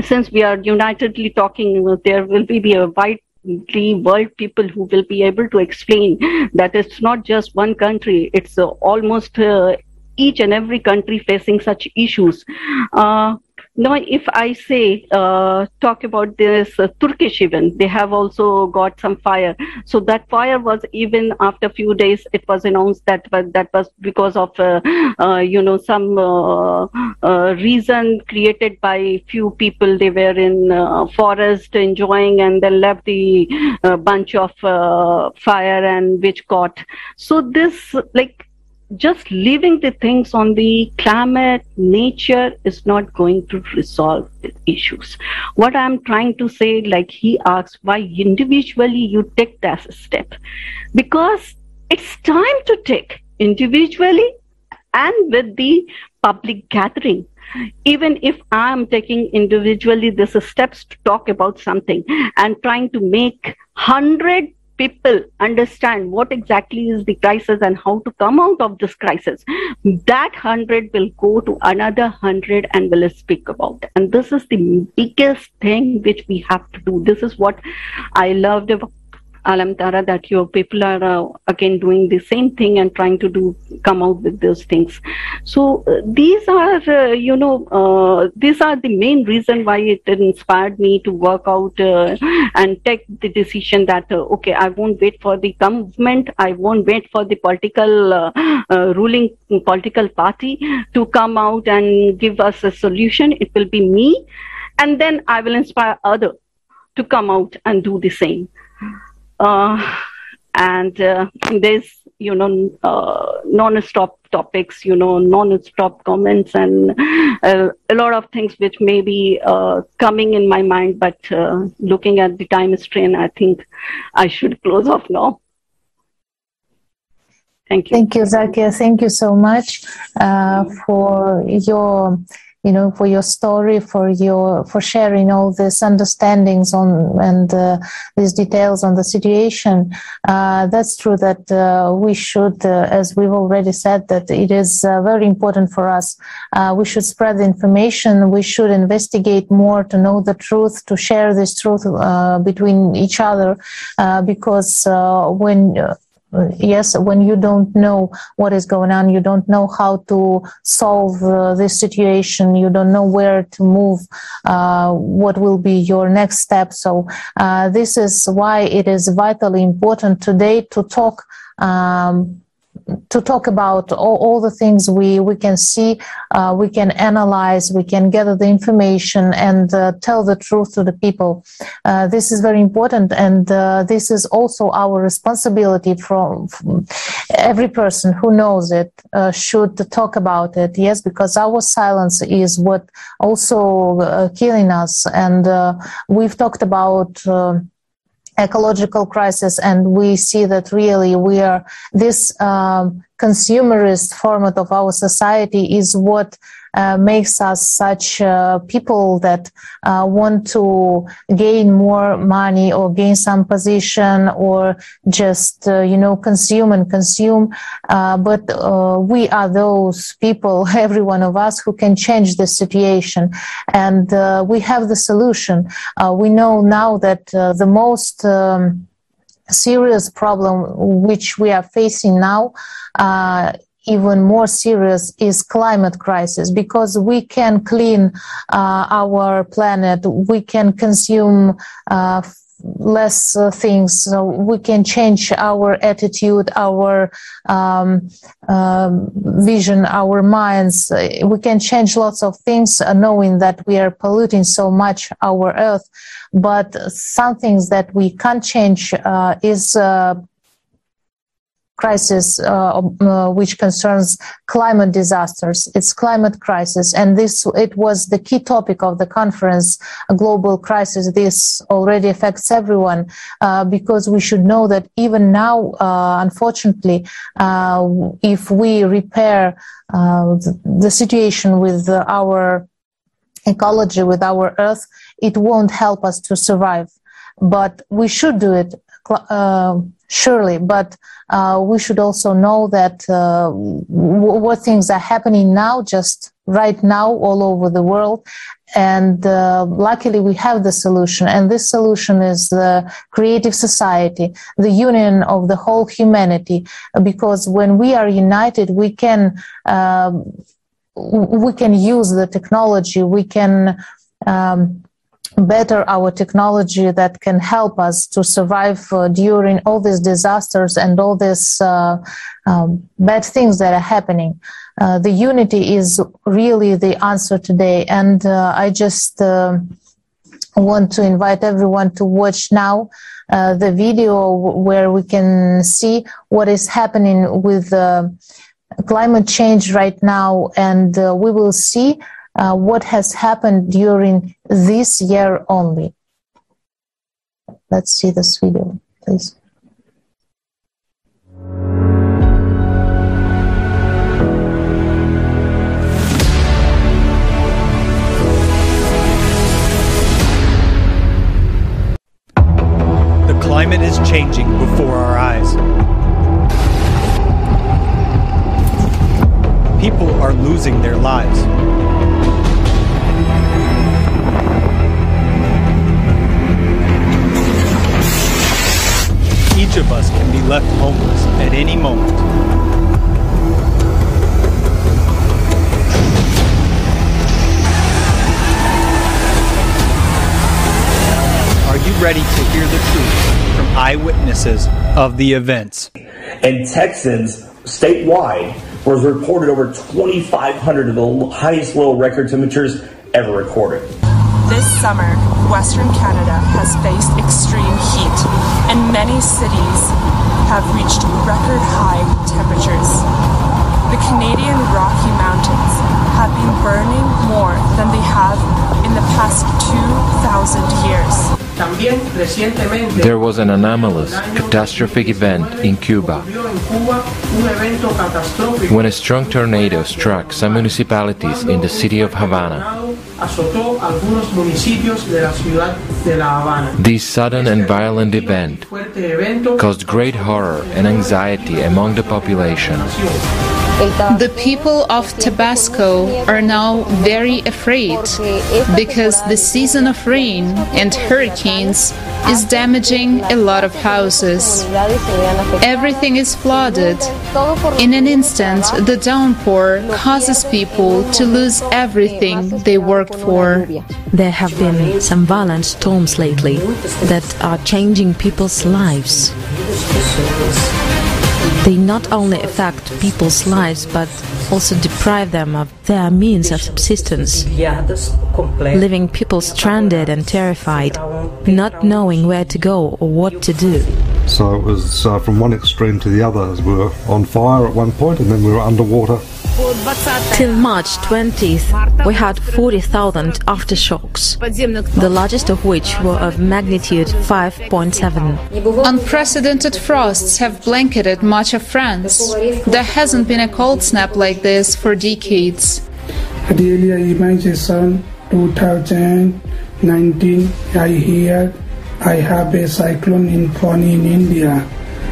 since we are unitedly talking, there will be a wide world people who will be able to explain that it's not just one country it's uh, almost uh, each and every country facing such issues uh, now, if I say, uh, talk about this uh, Turkish even, they have also got some fire. So that fire was even after a few days, it was announced that that was because of, uh, uh you know, some uh, uh, reason created by few people. They were in forest enjoying and then left the bunch of fire and which caught. So this, like, just leaving the things on the climate, nature is not going to resolve the issues. What I'm trying to say, like he asks, why individually you take that step? Because it's time to take individually and with the public gathering. Even if I'm taking individually these steps to talk about something and trying to make hundred people understand what exactly is the crisis and how to come out of this crisis, that 100 will go to another 100 and will speak about. And this is the biggest thing which we have to do. This is what I loved about ALLATRA that your people are uh, again doing the same thing and trying to do come out with those things. So uh, these are uh, you know uh, these are the main reason why it inspired me to work out uh, and take the decision that uh, okay I won't wait for the government I won't wait for the political ruling political party to come out and give us a solution. It will be me, and then I will inspire other to come out and do the same. Uh, and uh, there's you know uh, non-stop topics you know non-stop comments and uh, a lot of things which may be uh, coming in my mind but uh, looking at the time strain i think i should close off now. Thank you.
Thank you zakia. Thank you so much for your you know for your story for your for sharing all these understandings on and uh, these details on the situation uh, that's true that uh, we should uh, as we've already said that it is uh, very important for us uh, we should spread the information we should investigate more to know the truth to share this truth between each other because when yes when you don't know what is going on you don't know how to solve uh, this situation. You don't know where to move uh, what will be your next step. So uh, this is why it is vitally important today to talk um, to talk about all, all, the things we, we can see, uh, we can analyze, we can gather the information and uh, tell the truth to the people. Uh, this is very important, and uh, this is also our responsibility from, from every person who knows it uh, should talk about it. Yes, because our silence is what also uh, killing us, and we've talked about ecological crisis and we see that really we are this um, consumerist format of our society is what uh, makes us such uh, people that uh, want to gain more money or gain some position or just uh, you know consume and consume. Uh, but we are those people every one of us who can change the situation. And we have the solution. We know now that the most um, serious problem which we are facing now uh, even more serious is climate crisis because we can clean uh, our planet we can consume uh, less uh, things so we can change our attitude our um, um, vision our minds. We can change lots of things uh, knowing that we are polluting so much our earth. But some things that we can't change uh, is uh, crisis uh, uh, which concerns climate disasters. It's climate crisis, and this it was the key topic of the conference. A global crisis. This already affects everyone uh, because we should know that even now, uh, unfortunately, uh, if we repair uh, the situation with our ecology, with our Earth, it won't help us to survive. But we should do it surely. But uh, we should also know that uh, w- what things are happening now, just right now, all over the world. And uh, luckily, we have the solution. And this solution is the creative society, the union of the whole humanity. Because when we are united, we can um, we can use the technology. We can. Um, better our technology that can help us to survive uh, during all these disasters and all these uh, um, bad things that are happening. Uh, the unity is really the answer today. And uh, I just uh, want to invite everyone to watch now uh, the video where we can see what is happening with climate change right now. And we will see uh, what has happened during this year only. Let's see this video, please.
The climate is changing before our eyes. People are losing their lives. Each of us can be left homeless at any moment. Are you ready to hear the truth from eyewitnesses of the events?
And Texans statewide was reported over 2,500 of the highest low record temperatures ever recorded.
This summer, Western Canada has faced extreme heat, and many cities have reached record high temperatures. The Canadian Rocky Mountains have been burning more than they have in the past 2,000 years.
There was an anomalous, catastrophic event in Cuba when a strong tornado struck some municipalities in the city of Havana. This sudden and violent event caused great horror and anxiety among the population.
The people of Tabasco are now very afraid because the season of rain and hurricanes is damaging a lot of houses. Everything is flooded. In an instant, the downpour causes people to lose everything they worked for.
There have been some violent storms lately that are changing people's lives. They not only affect people's lives but also deprive them of their means of subsistence, leaving people stranded and terrified, not knowing where to go or what to do.
So it was uh, from one extreme to the other. We were on fire at one point and then we were underwater
Till March 20th, we had 40,000 aftershocks, the largest of which were of magnitude 5.7.
Unprecedented frosts have blanketed much of France. There hasn't been a cold snap like this for decades.
Really, I imagine 2019, I hear I have a cyclone in Fani in India.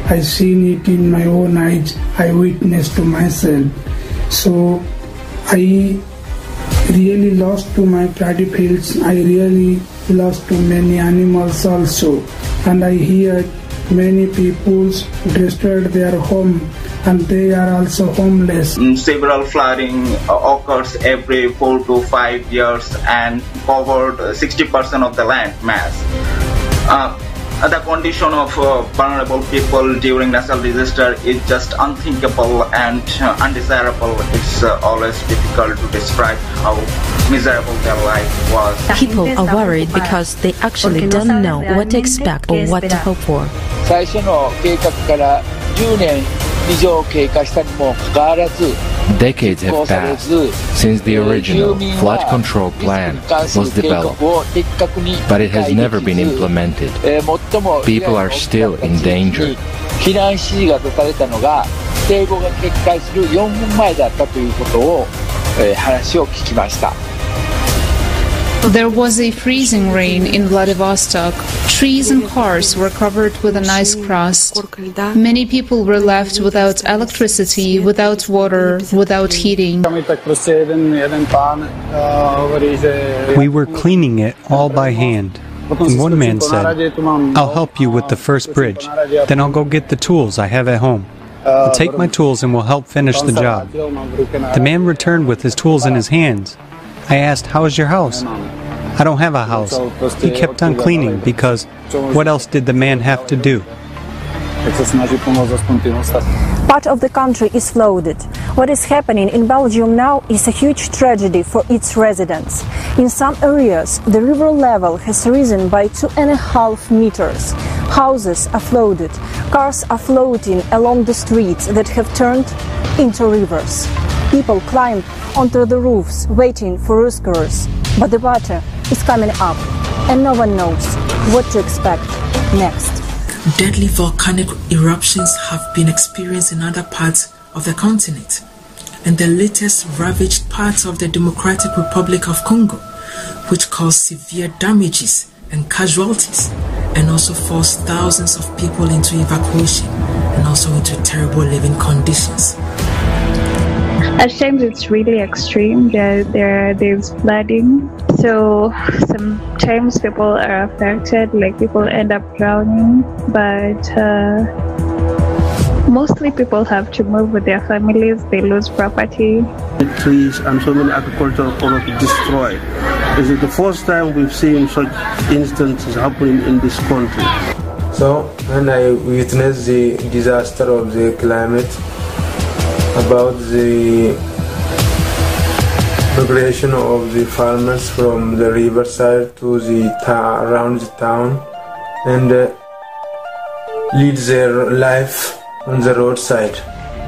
I seen it in my own eyes. I witnessed to myself. So I really lost to my paddy fields. I really lost to many animals also. And I hear many people destroyed their home and they are also homeless.
Several flooding occurs every four to five years and covered 60% of the land mass. Uh, the condition of uh, vulnerable people during natural disaster is just unthinkable and uh, undesirable. It's uh, always difficult to describe how miserable their life was.
People are worried because they actually don't know what to expect or what to hope for.
最初の計画から10年
Decades have passed since the original flood control plan was developed, but it has never been implemented. People are still in danger.
避難指示が出されたのが堤防が決壊する4分前だったということを、えー、話を聞きました。
There was a freezing rain in Vladivostok. Trees and cars were covered with an ice crust. Many people were left without electricity, without water, without heating.
We were cleaning it all by hand. And one man said, I'll help you with the first bridge, then I'll go get the tools I have at home. I'll take my tools and we'll help finish the job. The man returned with his tools in his hands. I asked, How is your house? I don't have a house. He kept on cleaning because what else did the man have to do?
Part of the country is flooded. What is happening in Belgium now is a huge tragedy for its residents. In some areas, the river level has risen by two and a half meters. Houses are flooded. Cars are floating along the streets that have turned into rivers. People climb onto the roofs waiting for rescuers, but the water is coming up and no one knows what to expect next.
Deadly volcanic eruptions have been experienced in other parts of the continent, and the latest ravaged parts of the Democratic Republic of Congo, which caused severe damages and casualties, and also forced thousands of people into evacuation and also into terrible living conditions.
At times it's really extreme. There, there, there's flooding. So sometimes people are affected, like people end up drowning. But uh, mostly people have to move with their families. They lose property.
Trees and so many agricultural products destroyed. This is the first time we've seen such instances happening in this country.
So when I witnessed the disaster of the climate, about the migration of the farmers from the riverside to the around the town and uh, lead their life on the roadside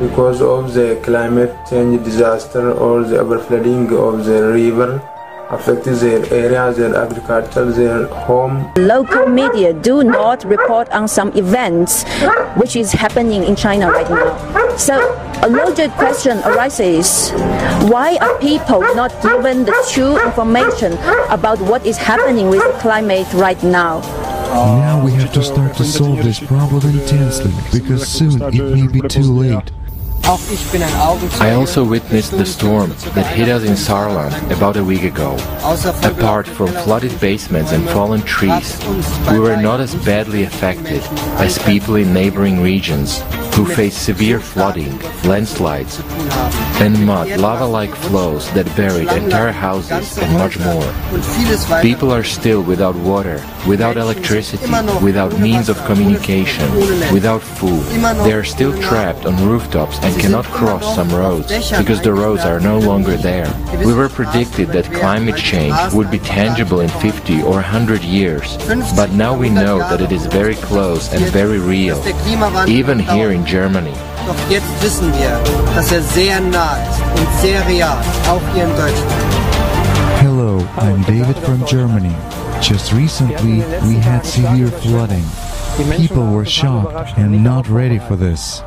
because of the climate change disaster or the overflooding of the river affected their area, their agriculture, their home.
Local media do not report on some events which is happening in China right now. So a logic question arises why are people not given the true information about what is happening with the climate right now?
Now we have to start to solve this problem intensely because soon it may be too late.
I also witnessed the storm that hit us in Saarland about a week ago. Apart from flooded basements and fallen trees, we were not as badly affected as people in neighboring regions who face severe flooding, landslides, and mud, lava-like flows that buried entire houses and much more. People are still without water, without electricity, without means of communication, without food. They are still trapped on rooftops and cannot cross some roads because the roads are no longer there. We were predicted that climate change would be tangible in 50 or 100 years, but now we know that it is very close and very real, even here in Germany.
Doch jetzt wissen wir, dass er sehr nah ist und sehr real, auch hier in Deutschland.
Hello, I'm David from Germany. Just recently, we had severe flooding. People were shocked and not ready for this.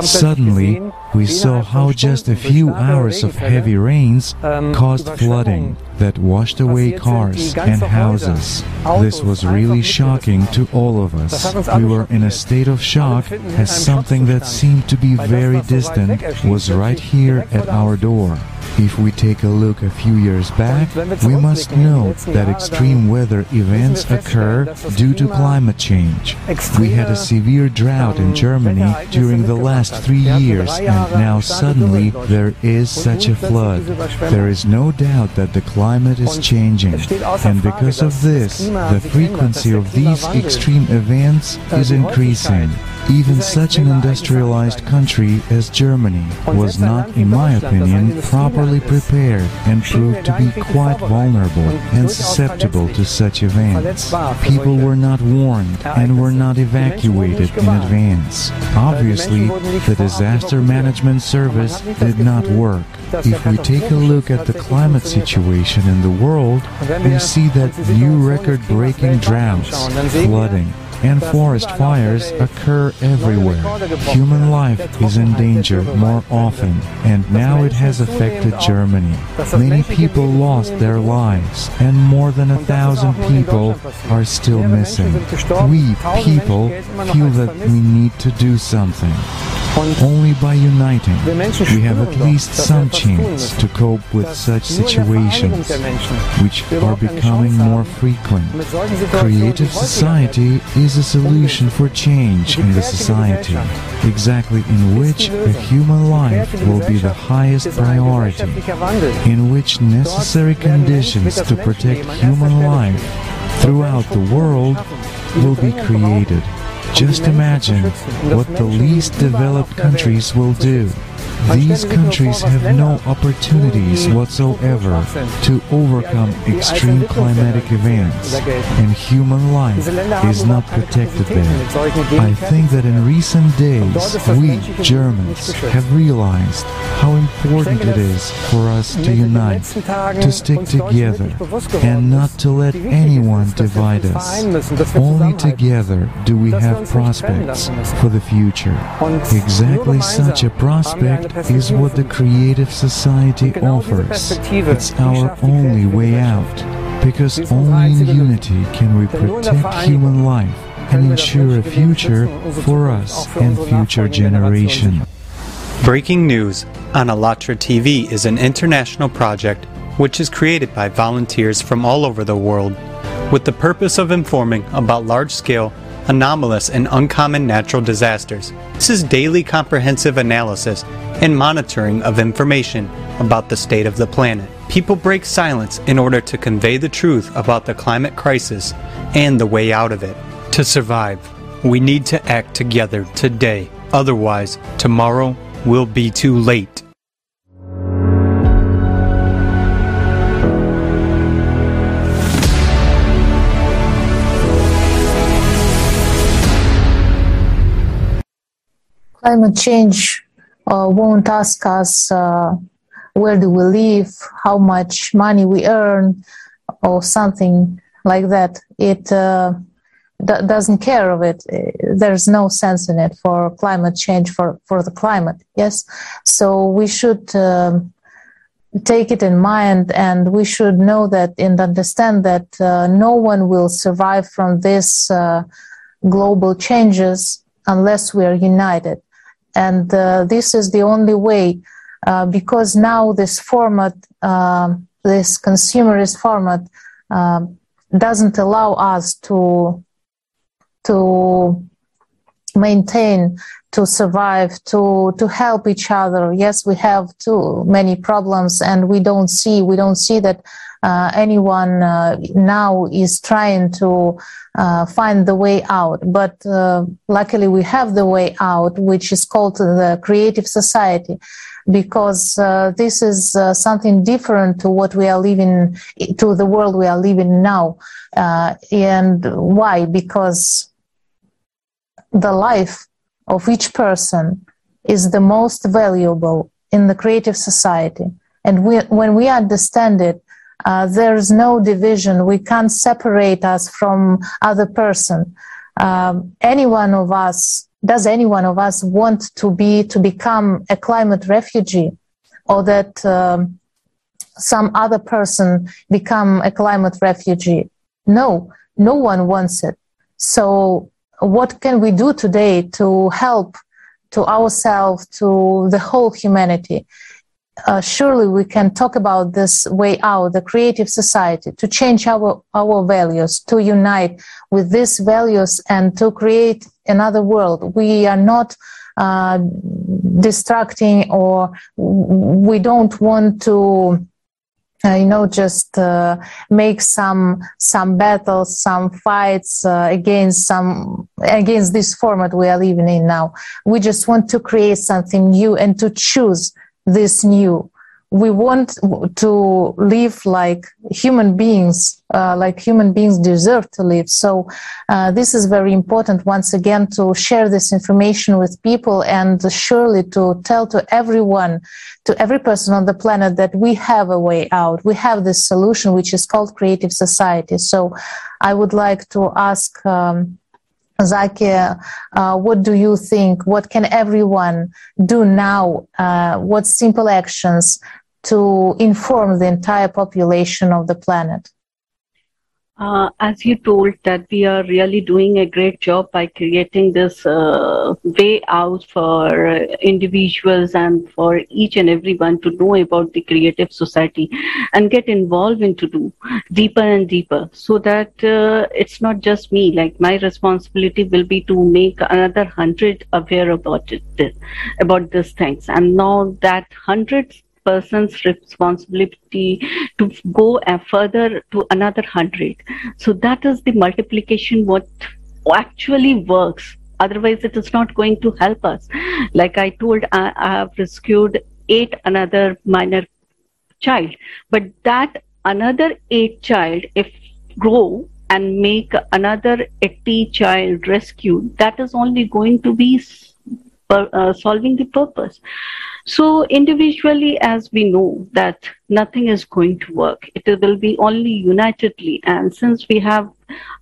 Suddenly, we saw how just a few hours of heavy rains caused flooding that washed away cars and houses. This was really shocking to all of us. We were in a state of shock as something that seemed to be very distant was right here at our door. If we take a look a few years back, we must know that extreme weather events occur due to climate change. We had a severe drought in Germany during the last three years and now suddenly there is such a flood. There is no doubt that the climate is changing and because of this, the frequency of these extreme events is increasing. Even such an industrialized country as Germany was not, in my opinion, properly prepared and proved to be quite vulnerable and susceptible to such events. People were not warned and were not evacuated in advance. Obviously, the disaster management service did not work. If we take a look at the climate situation in the world, we see that new record-breaking droughts, flooding, and forest fires occur everywhere. Human life is in danger more often, and now it has affected Germany. Many people lost their lives, and more than a thousand people are still missing. We, people, feel that we need to do something. Only by uniting, we have at least some chance to cope with such situations, which are becoming more frequent. Creative society is a solution for change in the society, exactly in which a human life will be the highest priority, in which necessary conditions to protect human life throughout the world will be created. Just imagine what the least developed countries will do. These countries have no opportunities whatsoever to overcome extreme climatic events, and human life is not protected there. I think that in recent days, we, Germans, have realized how important it is for us to unite, to stick together, and not to let anyone divide us. Only together do we have prospects for the future. Exactly such a prospect is what the creative society offers. It's our only way out, because only in unity can we protect human life and ensure a future for us and future generations.
Breaking News on ALLATRA TV is an international project which is created by volunteers from all over the world with the purpose of informing about large scale anomalous, and uncommon natural disasters. This is daily comprehensive analysis and monitoring of information about the state of the planet. People break silence in order to convey the truth about the climate crisis and the way out of it. To survive, we need to act together today. Otherwise, tomorrow will be too late.
Climate change uh, won't ask us uh, where do we live, how much money we earn, or something like that. It uh, d- doesn't care of it. There's no sense in it for climate change for for the climate. Yes, so we should. Um, take it in mind and we should know that and understand that uh, no one will survive from these uh, global changes unless we are united and uh, this is the only way uh, because now this format, uh, this consumerist format, um, doesn't allow us to to maintain, to survive, to to help each other. Yes, we have too many problems, and we don't see we don't see that anyone uh, now is trying to uh, find the way out. But uh, luckily, we have the way out, which is called the creative society. Because uh, this is uh, something different to what we are living, to the world we are living now. and why? Because the life of each person is the most valuable in the creative society. And we, when we understand it, uh, there's no division. We can't separate us from other person. Um, any one of us, does any one of us want to be, to become a climate refugee or that um, some other person become a climate refugee? No, no one wants it. So what can we do today to help to ourselves, to the whole humanity? Uh, surely we can talk about this way out, the creative society, to change our, our values, to unite with these values and to create another world. We are not uh, distracting or we don't want to uh, you know just uh, make some some battles some fights uh, against some against this format we are living in now we just want to create something new and to choose this new we want to live like human beings, uh, like human beings deserve to live. So uh, this is very important once again to share this information with people and surely to tell to everyone, to every person on the planet that we have a way out. We have this solution, which is called creative society. So I would like to ask, um, Zaki, uh, what do you think? What can everyone do now? Uh, what simple actions to inform the entire population of the planet?
Uh, as you told that we are really doing a great job by creating this uh, way out for uh, individuals and for each and everyone to know about the creative society and get involved into do deeper and deeper so that uh, it's not just me. Like my responsibility will be to make another hundred aware about it about these things. And now that hundreds person's responsibility to go further to another hundred. So that is the multiplication what actually works. Otherwise, it is not going to help us. Like I told, I, I have rescued eight another minor child, but that another eight child, if grow and make another 80 child rescue, that is only going to be uh, solving the purpose. So individually, as we know that nothing is going to work, it will be only unitedly. And since we have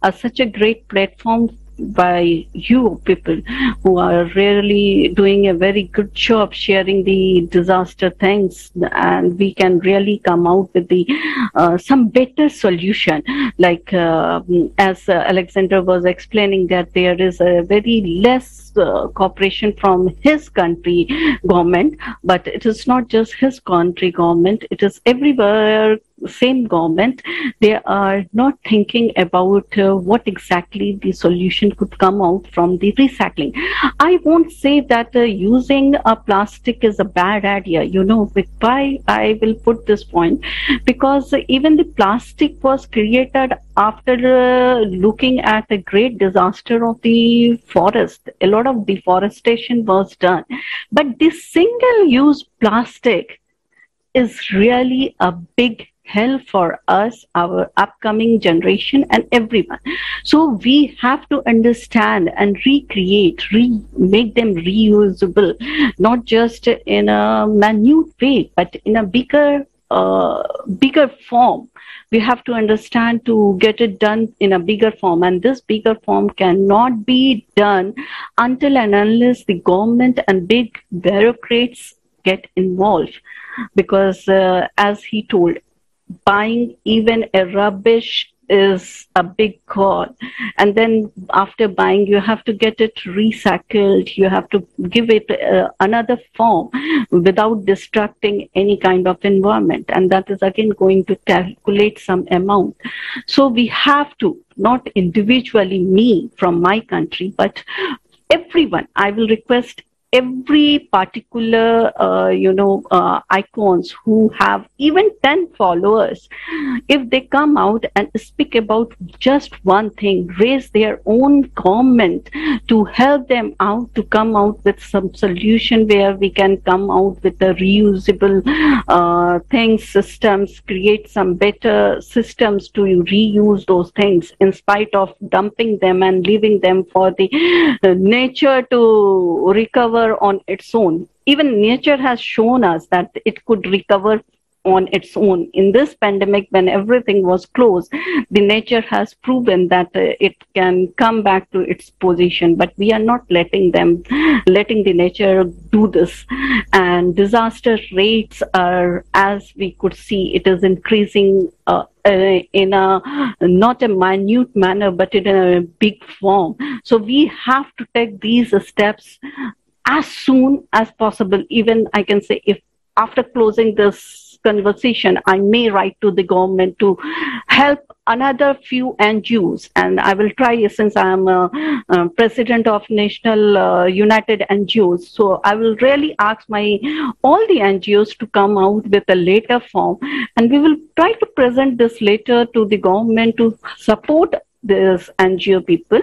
uh, such a great platform by you people who are really doing a very good job sharing the disaster things and we can really come out with the uh, some better solution like uh, as uh, alexander was explaining that there is a very less uh, cooperation from his country government but it is not just his country government it is everywhere same government, they are not thinking about uh, what exactly the solution could come out from the recycling. I won't say that uh, using a plastic is a bad idea. You know, but why I will put this point because even the plastic was created after uh, looking at the great disaster of the forest. A lot of deforestation was done, but this single-use plastic is really a big hell for us, our upcoming generation, and everyone. So we have to understand and recreate, re- make them reusable, not just in a minute way, but in a bigger, uh, bigger form. We have to understand to get it done in a bigger form, and this bigger form cannot be done until and unless the government and big bureaucrats get involved because uh, as he told buying even a rubbish is a big cost and then after buying you have to get it recycled. You have to give it uh, another form without destructing any kind of environment. And that is again going to calculate some amount. So we have to not individually me from my country but everyone i will request every particular uh, you know uh, icons who have even 10 followers if they come out and speak about just one thing raise their own comment to help them out to come out with some solution where we can come out with the reusable uh, things systems create some better systems to reuse those things in spite of dumping them and leaving them for the uh, nature to recover recover on its own. Even nature has shown us that it could recover on its own. In this pandemic, when everything was closed, the nature has proven that uh, it can come back to its position, but we are not letting them, letting the nature do this. And disaster rates are, as we could see, it is increasing uh, uh, in a not a minute manner, but in a big form. So we have to take these steps as soon as possible. Even I can say if after closing this conversation, I may write to the government to help another few NGOs, and I will try since I am a, a president of National uh, United NGOs. So I will really ask my all the NGOs to come out with a letter form, and we will try to present this letter to the government to support this NGO people,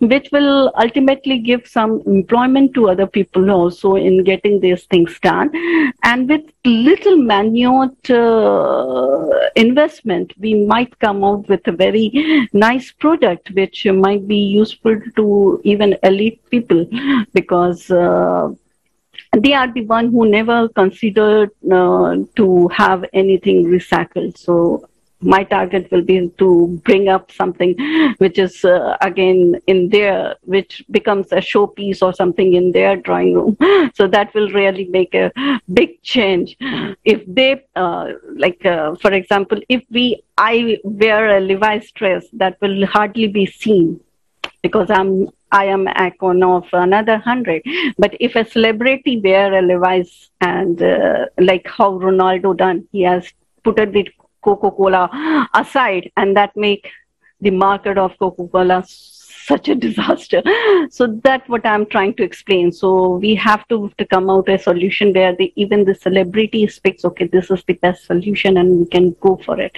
which will ultimately give some employment to other people also in getting these things done. And with little minute uh, investment, we might come out with a very nice product, which might be useful to even elite people because. Uh, they are the one who never considered uh, to have anything recycled. So my target will be to bring up something which is uh, again in there which becomes a showpiece or something in their drawing room so that will really make a big change if they uh, like uh, for example if we i wear a levi's dress that will hardly be seen because i'm I am icon of another hundred. But if a celebrity wear a Levi's and uh, like how Ronaldo done, he has put a bit Coca-Cola aside and that make the market of Coca-Cola such a disaster. So that's what I'm trying to explain. So we have to, to come out a solution where the, even the celebrity speaks, okay, this is the best solution and we can go for it.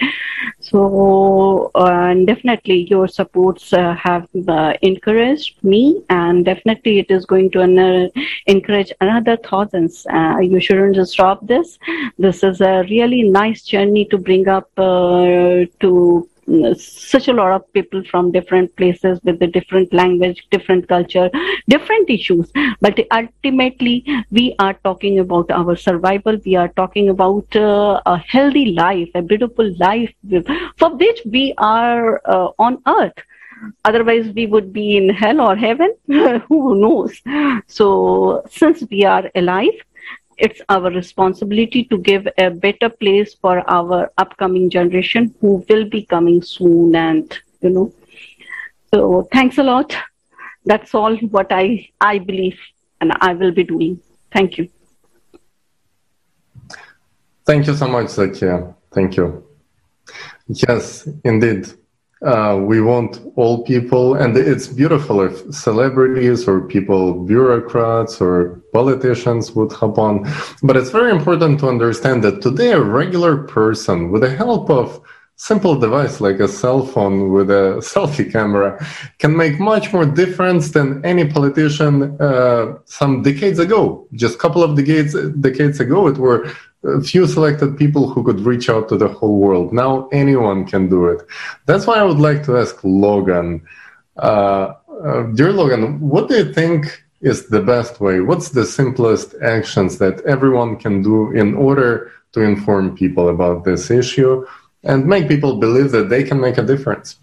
So uh, definitely your supports uh, have uh, encouraged me and definitely it is going to uh, encourage another thousands. Uh, you shouldn't just stop this. This is a really nice journey to bring up uh, to such a lot of people from different places with the different language, different culture, different issues. But ultimately, we are talking about our survival. We are talking about uh, a healthy life, a beautiful life for which we are uh, on earth otherwise we would be in hell or heaven who knows so since we are alive it's our responsibility to give a better place for our upcoming generation who will be coming soon and you know. So thanks a lot. That's all what i i believe and i will be doing. Thank you.
Thank you so much Satya. thank you. Yes indeed uh, we want all people, and it's beautiful if celebrities or people, bureaucrats or politicians would hop on. But it's very important to understand that today a regular person, with the help of simple device like a cell phone with a selfie camera, can make much more difference than any politician uh, some decades ago. Just a couple of decades decades ago, it were a few selected people who could reach out to the whole world. Now anyone can do it. That's why I would like to ask Logan. Uh, uh, dear Logan, what do you think is the best way? What's the simplest actions that everyone can do in order to inform people about this issue and make people believe that they can make a difference?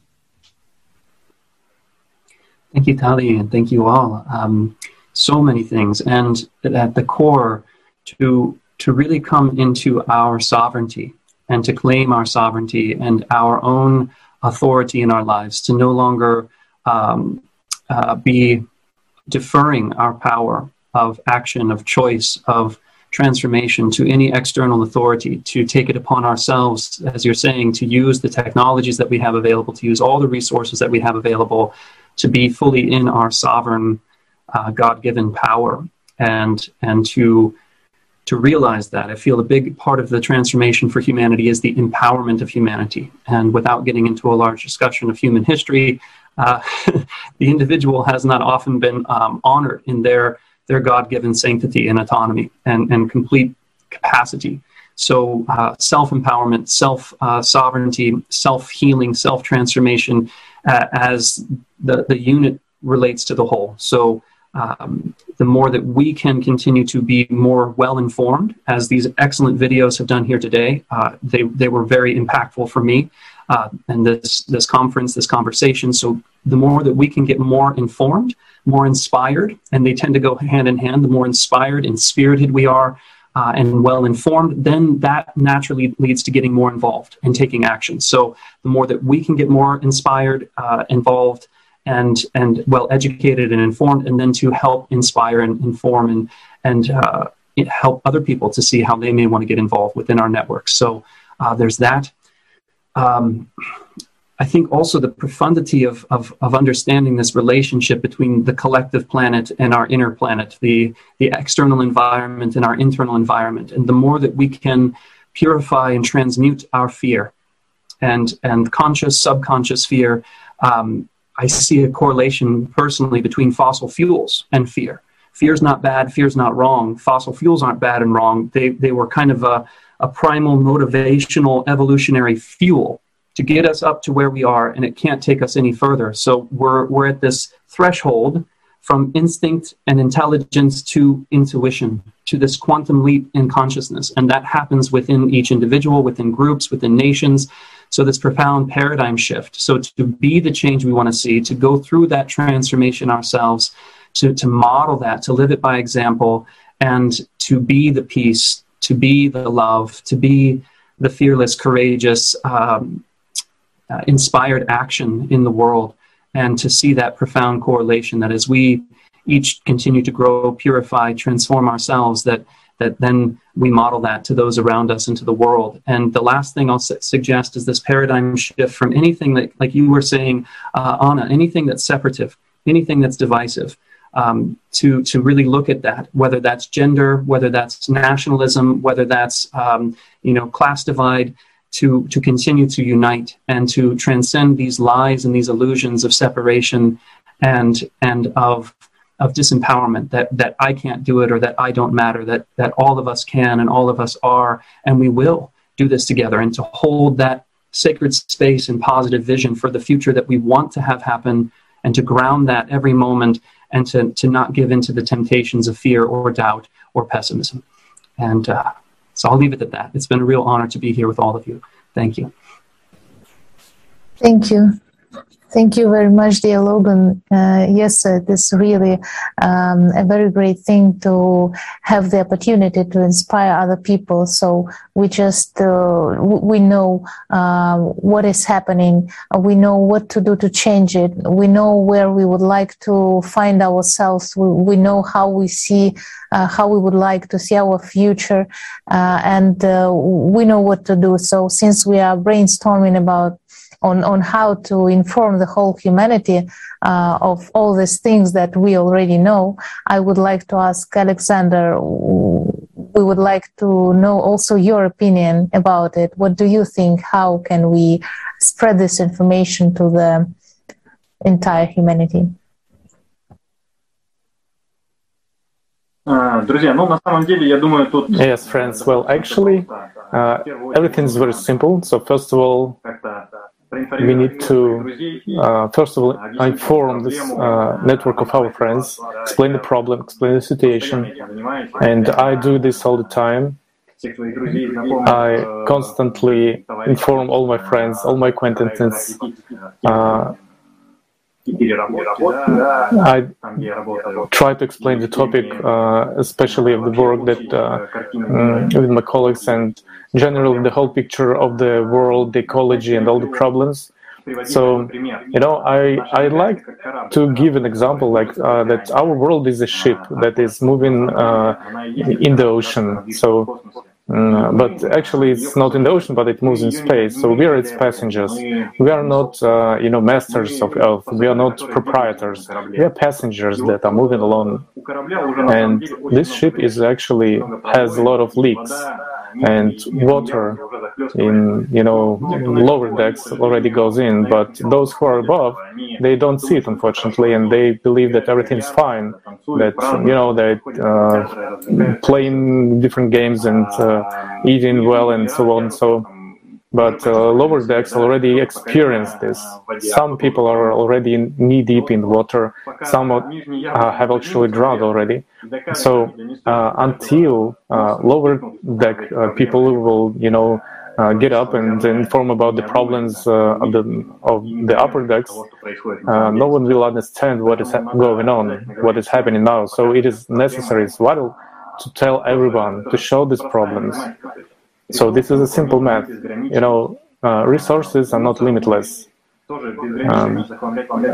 Thank you, Tali, and thank you all. Um, so many things, and at the core, to to really come into our sovereignty and to claim our sovereignty and our own authority in our lives, to no longer um, uh, be deferring our power of action, of choice, of transformation to any external authority, to take it upon ourselves, as you're saying, to use the technologies that we have available, to use all the resources that we have available, to be fully in our sovereign, uh, God given power, and, and to to realize that. I feel a big part of the transformation for humanity is the empowerment of humanity. And without getting into a large discussion of human history, uh, the individual has not often been um, honored in their, their God given sanctity and autonomy and, and complete capacity. So, uh, self empowerment, self uh, sovereignty, self healing, self transformation uh, as the, the unit relates to the whole. So, um, the more that we can continue to be more well informed, as these excellent videos have done here today, uh, they, they were very impactful for me. Uh, and this, this conference, this conversation. So, the more that we can get more informed, more inspired, and they tend to go hand in hand, the more inspired and spirited we are uh, and well informed, then that naturally leads to getting more involved and taking action. So, the more that we can get more inspired, uh, involved, and and well educated and informed, and then to help inspire and inform and and uh, help other people to see how they may want to get involved within our network. So uh, there's that. Um, I think also the profundity of, of, of, understanding this relationship between the collective planet and our inner planet, the, the external environment and our internal environment. And the more that we can purify and transmute our fear and, and conscious, subconscious fear, um, I see a correlation personally between fossil fuels and fear. Fear's not bad, fear's not wrong. Fossil fuels aren't bad and wrong. They, they were kind of a, a primal, motivational, evolutionary fuel to get us up to where we are, and it can't take us any further. So we're, we're at this threshold from instinct and intelligence to intuition, to this quantum leap in consciousness. And that happens within each individual, within groups, within nations. So, this profound paradigm shift. So, to be the change we want to see, to go through that transformation ourselves, to, to model that, to live it by example, and to be the peace, to be the love, to be the fearless, courageous, um, uh, inspired action in the world and to see that profound correlation that as we each continue to grow purify transform ourselves that that then we model that to those around us and to the world. And the last thing i'll su- suggest is this paradigm shift from anything that like you were saying uh, anna anything that's separative anything that's divisive um, to to really look at that whether that's gender whether that's nationalism whether that's um, you know class divide to, to continue to unite and to transcend these lies and these illusions of separation and, and of, of disempowerment that, that I can't do it or that I don't matter, that, that all of us can and all of us are, and we will do this together, and to hold that sacred space and positive vision for the future that we want to have happen, and to ground that every moment, and to, to not give in to the temptations of fear or doubt or pessimism. And uh, so I'll leave it at that. It's been a real honor to be here with all of you. Thank you.
Thank you. Thank you very much, dear Logan. Uh, yes, it is really um, a very great thing to have the opportunity to inspire other people. So we just uh, we know uh, what is happening. We know what to do to change it. We know where we would like to find ourselves. We, we know how we see uh, how we would like to see our future, uh, and uh, we know what to do. So since we are brainstorming about on, on how to inform the whole humanity uh, of all these things that we already know, I would like to ask Alexander, we would like to know also your opinion about it. What do you think? How can we spread this information to the entire humanity?
Yes, friends. Well, actually, uh, everything is very simple. So, first of all, we need to, uh, first of all, inform this uh, network of our friends, explain the problem, explain the situation, and I do this all the time. I constantly inform all my friends, all my acquaintances. Uh, I try to explain the topic, uh, especially of the work that uh, mm, with my colleagues and generally the whole picture of the world, the ecology, and all the problems. So, you know, I I like to give an example like uh, that. Our world is a ship that is moving uh, in the ocean. So Mm, but actually, it's not in the ocean, but it moves in space. So we are its passengers. We are not, uh, you know, masters of Earth. We are not proprietors. We are passengers that are moving along. And this ship is actually has a lot of leaks and water in you know lower decks already goes in but those who are above they don't see it unfortunately and they believe that everything's fine that you know they uh, playing different games and uh, eating well and so on so but uh, lower decks already experience this. Some people are already knee deep in water. Some uh, have actually drowned already. So uh, until uh, lower deck uh, people will, you know, uh, get up and inform about the problems of the of the upper decks, no one will understand what is going on, what is happening now. So it is necessary, it's vital to tell everyone to show these problems so this is a simple math. You know, uh, resources are not limitless. um,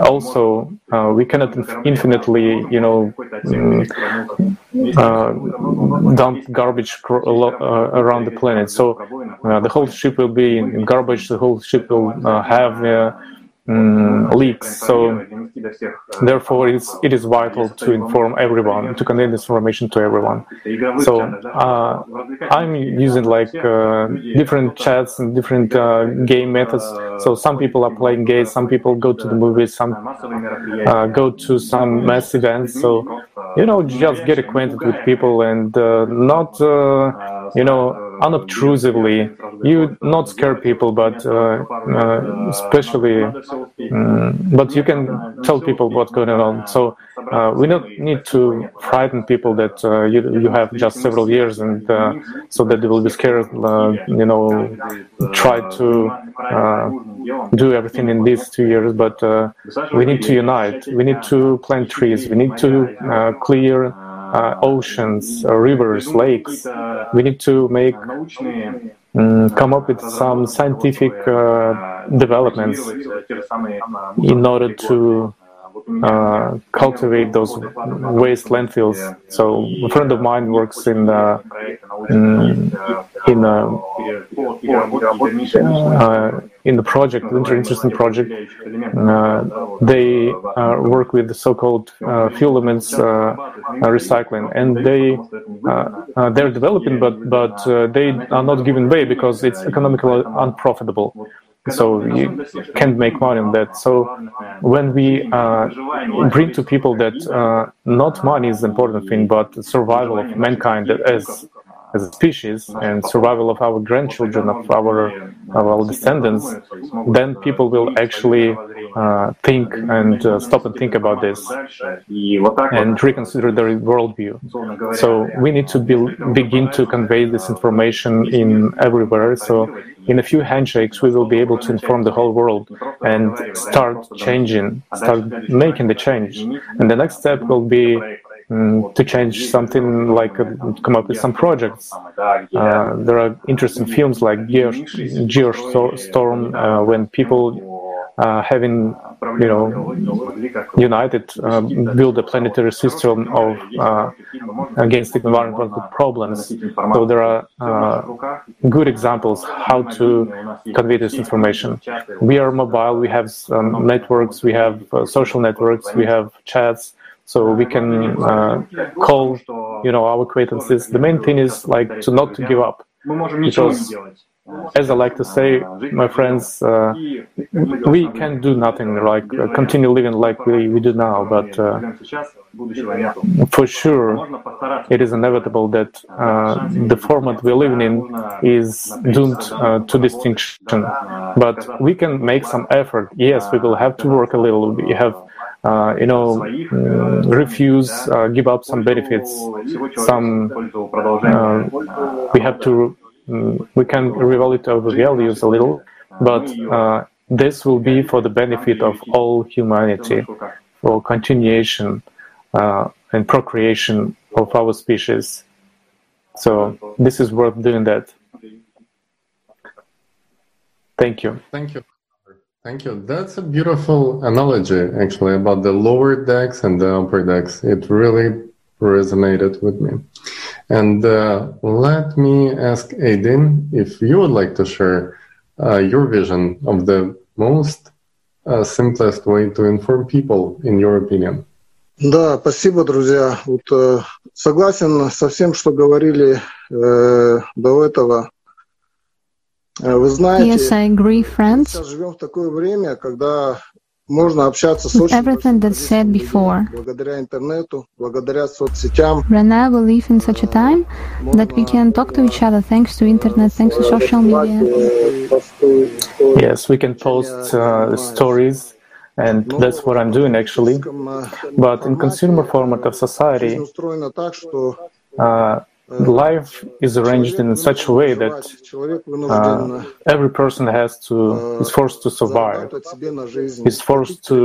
also uh, we cannot infinitely, you know, mm, uh, dump garbage uh, around the planet. So uh, the whole ship will be in garbage. The whole ship will uh, have um, leaks. So therefore, it's, it is vital to inform everyone, to convey this information to everyone. So uh, I'm using like uh, different chats and different uh, game methods. So some people are playing games, some people go to the movies, some uh, go to some mass events. So you know, just get acquainted with people and uh, not uh, you know unobtrusively. You not scare people, but uh, uh, especially, um, but you can tell people what's going on. So uh, we don't need to frighten people that uh, you you have just several years, and uh, so that they will be scared. You know, try to do everything in these two years, but we need to unite. We need to plant trees. We need to clear uh, oceans, uh, rivers, lakes. We need to make um, come up with some scientific uh, developments in order to uh, cultivate those waste landfills. So a friend of mine works in uh, in, in uh, uh, in the project, very interesting project. Uh, they work with the so-called fuel elements recycling, and they they're developing, but but they are not given way because it's economically unprofitable so you can't make money on that. So when we uh, bring to people that uh, not money is the important thing, but survival of mankind as as a species and survival of our grandchildren, of our of our descendants, then people will actually uh, think and uh, stop and think about this and reconsider their worldview. So we need to be, begin to convey this information in everywhere. So in a few handshakes, we will be able to inform the whole world and start changing, start making the change. And the next step will be um, to change something like uh, come up with some projects. Uh, there are interesting films like Geostorm uh, when people uh, having you know united uh, build a planetary system of uh, against environmental problems. So there are good examples how to convey this information. We are mobile. We have um, networks. We have social networks. We have chats so we can uh, call you know our acquaintances the main thing is like to not to give up because as I like to say, my friends, uh, we can do nothing like uh, continue living like we, we do now, but uh, for sure it is inevitable that uh, the format we're living in is doomed uh, to distinction. But we can make some effort. Yes, we will have to work a little. We have uh, you know, uh, refuse, uh, give up some benefits, some, uh, we have to, we can revalidate our values a little, but uh, this will be for the benefit of all humanity, for continuation uh, and procreation of our species. So this is worth doing that. Thank you.
Thank you. Thank you. That's a beautiful analogy, actually, about the lower decks and the upper decks. It really resonated with me. And uh, let me ask Aidin if you would like to share uh, your vision of the most uh, simplest way to inform people, in your opinion.
Да, спасибо, друзья. Вот, э, согласен со всем, что говорили э, до этого.
Yes, I agree, friends. With everything that's said before, right now we live in such a time that we can talk to each other thanks to internet, thanks to social media.
Yes, we can post uh, stories and that's what I'm doing actually. But in consumer format of society, uh, life is arranged in such a way that uh, every person has to is forced to survive. Is forced to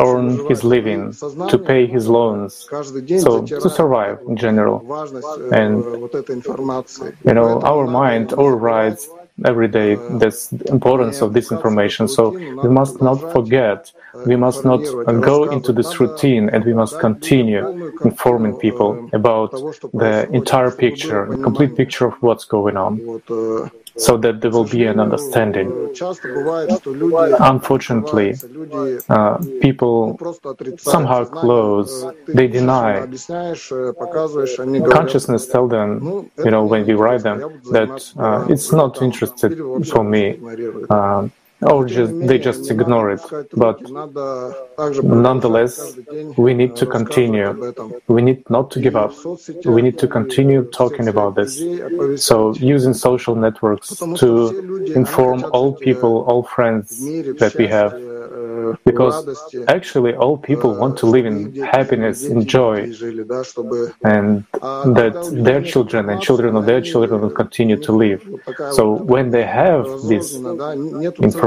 earn his living to pay his loans so to survive in general. And you know our mind overrides every day the importance of this information. So we must not forget, we must not go into this routine, and we must continue informing people about the entire picture, the complete picture of what's going on so that there will be an understanding. Unfortunately, uh, people somehow close, they deny. Consciousness tell them, you know, when we write them, that uh, it's not interested for me. Uh, or just they just ignore it. But nonetheless, we need to continue. We need not to give up. We need to continue talking about this. So using social networks to inform all people, all friends that we have because actually all people want to live in happiness, in joy, and that their children and children of their children will continue to live. So when they have this information,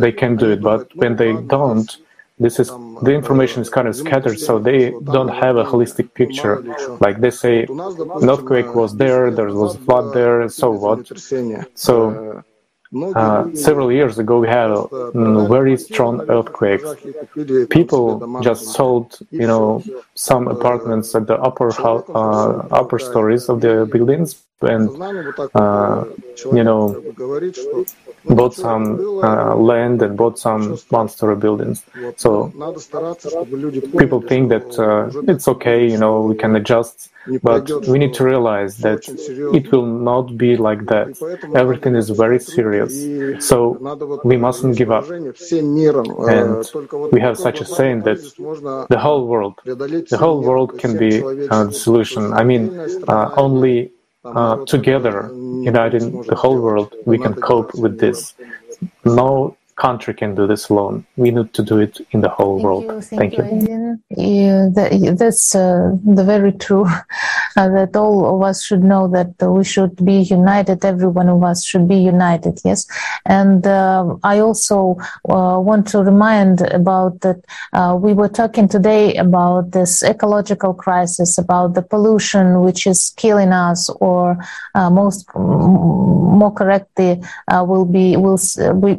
they can do it, but when they don't, this is the information is kind of scattered so they don't have a holistic picture like they say an earthquake was there there was a flood there and so what so uh, several years ago, we had a mm, very strong earthquake. People just sold, you know, some apartments at the upper uh, upper stories of the buildings, and uh, you know, bought some uh, land and bought some one-story buildings. So people think that uh, it's okay, you know, we can adjust but we need to realize that it will not be like that. Everything is very serious. So we mustn't give up. And we have such a saying that the whole world, the whole world can be uh, the solution. I mean, uh, only uh, together, uniting the whole world, we can cope with this. No country can do this alone. We need to do it in the whole thank world. You, thank, thank, you.
you. that, that's uh, the very true. Uh, that all of us should know that uh, we should be united. Every one of us should be united. Yes, and uh, I also uh, want to remind about that. Uh, we were talking today about this ecological crisis, about the pollution which is killing us, or most more correctly, will be will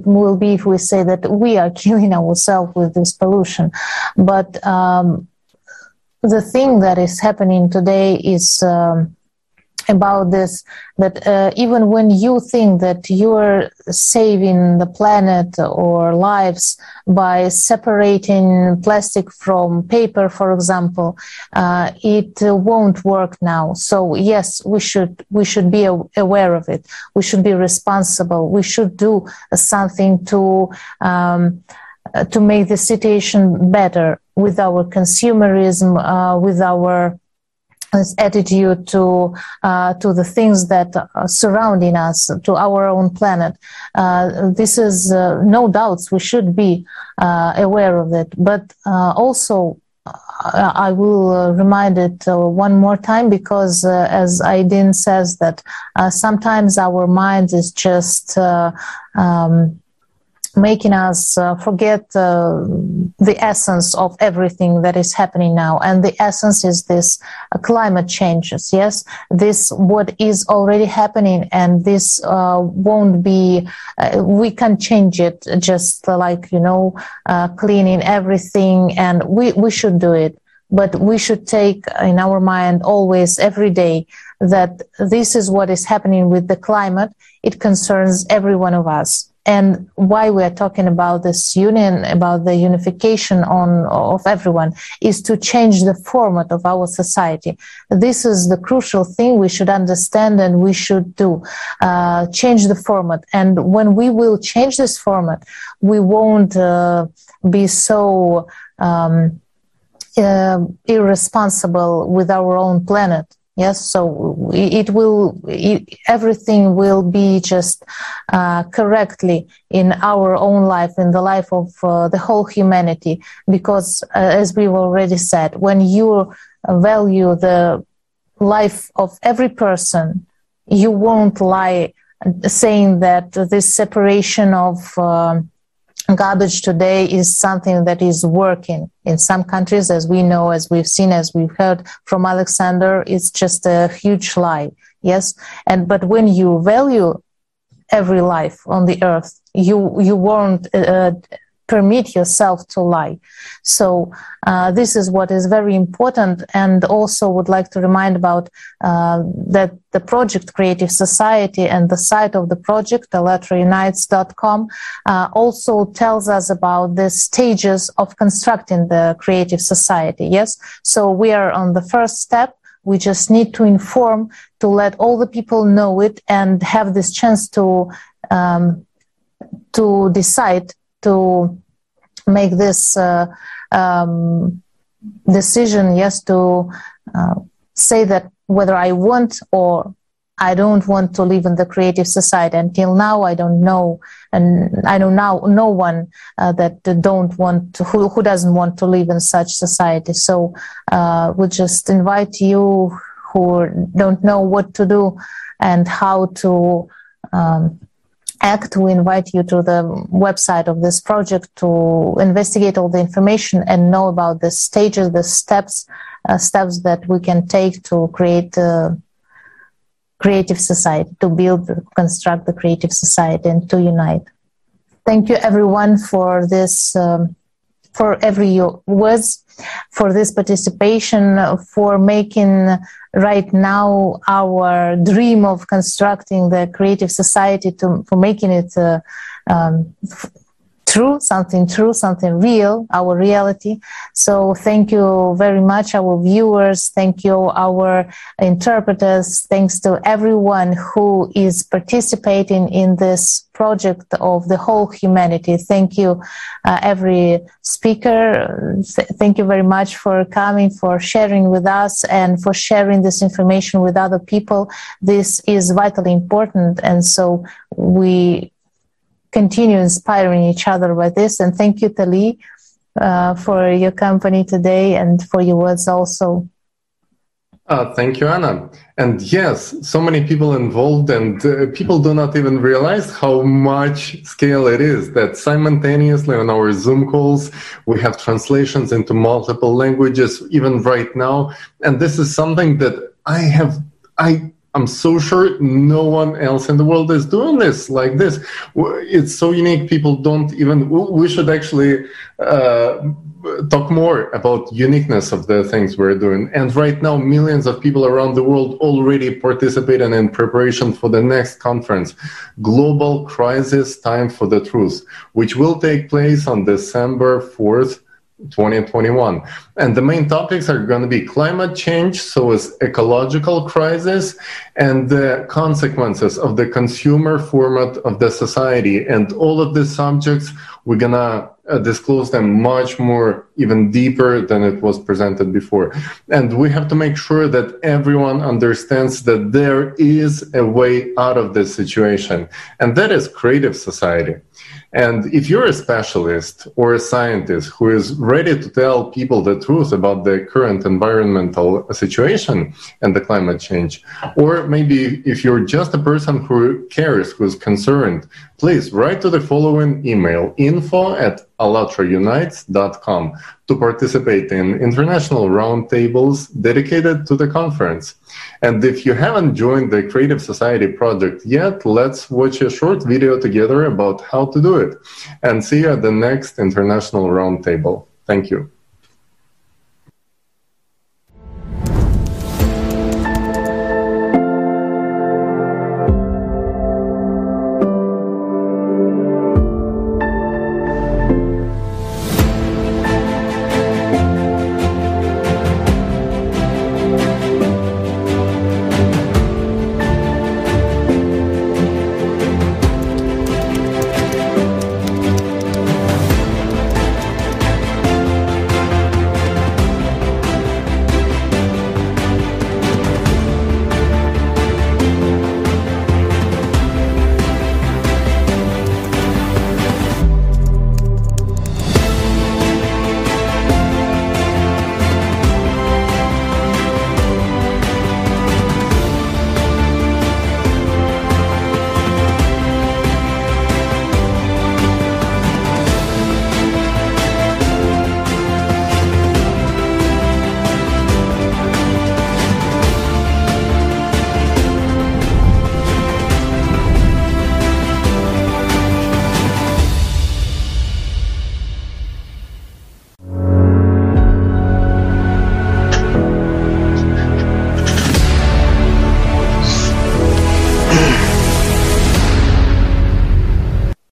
will be we say that we are killing ourselves with this pollution. But um, the thing that is happening today is um, about this that uh, even when you think that you're saving the planet or lives by separating plastic from paper for example uh, it won't work now. So yes we should we should be aware of it. We should be responsible. We should do something to um, to make the situation better with our consumerism uh, with our this attitude to uh, to the things that are surrounding us, to our own planet. Uh, this is uh, no doubts we should be uh, aware of it, but uh, also. Uh, I will remind it one more time because, as Aydin says, that sometimes our mind is just um, making us uh, forget uh, the essence of everything that is happening now. And the essence is this uh, climate changes. Yes this what is already happening and this uh, won't be uh, we can change it just like you know uh, cleaning everything and we we should do it. But we should take in our mind always every day that this is what is happening with the climate. It concerns every one of us and why we are talking about this union, about the unification on of everyone, is to change the format of our society. This is the crucial thing we should understand and we should do. Uh, change the format, and when we will change this format, we won't uh, be so. Um, uh, irresponsible with our own planet Yes, so it will, it, everything will be just uh, correctly in our own life, in the life of uh, the whole humanity. Because, uh, as we've already said, when you value the life of every person, you won't lie saying that this separation of um, garbage today is something that is working in some countries as we know as we've seen as we've heard from alexander it's just a huge lie yes and but when you value every life on the earth. You you won't uh, permit yourself to lie. So uh, this is what is very important, and also would like to remind about uh, that the project Creative Society and the site of the project, allatraunites.com, uh, also tells us about the stages of constructing the Creative Society. Yes, so we are on the first step. We just need to inform to let all the people know it and have this chance to um, to decide to make this uh, um, decision, yes, to uh, say that whether I want or I don't want to live in the creative society. Until now, I don't know, and I know now no one uh, that don't want to, who, who doesn't want to live in such society. So uh, we just invite you who don't know what to do and how to um, act, we invite you to the website of this project to investigate all the information and know about the stages, the steps, uh, steps that we can take to create a creative society, to build, construct the creative society, and to unite. Thank you, everyone, for this, um, for every words, for this participation, for making right now our dream of constructing the creative society to for making it uh, um, true, something true, something real, our reality. So thank you very much, our viewers. Thank you, our interpreters. Thanks to everyone who is participating in this project of the whole humanity. Thank you, uh, every speaker. Th- thank you very much for coming, for sharing with us, and for sharing this information with other people. This is vitally important, and so we continue inspiring each other by this. And thank you, Tali, uh, for your company today and for your words also.
Uh, thank you, Anna. And yes, so many people involved, and uh, people do not even realize how much scale it is that simultaneously on our Zoom calls, we have translations into multiple languages, even right now. And this is something that I have, I I'm so sure no one else in the world is doing this like this. It's so unique. People don't even. We should actually uh, talk more about uniqueness of the things we're doing. And right now, millions of people around the world already participating in preparation for the next conference, Global Crisis Time for the Truth, which will take place on December 4th 2021. And the main topics are going to be climate change, so is ecological crisis, and the consequences of the consumer format of the society. And all of these subjects, we're going to uh, disclose them much more, even deeper than it was presented before. And we have to make sure that everyone understands that there is a way out of this situation. And that is creative society. And if you're a specialist or a scientist who is ready to tell people the truth about the current environmental situation and the climate change, or maybe if you're just a person who cares, who's concerned, please write to the following email info at allatraunites.com to participate in international roundtables dedicated to the conference. And if you haven't joined the Creative Society project yet, let's watch a short video together about how to do it. And see you at the next international roundtable. Thank you.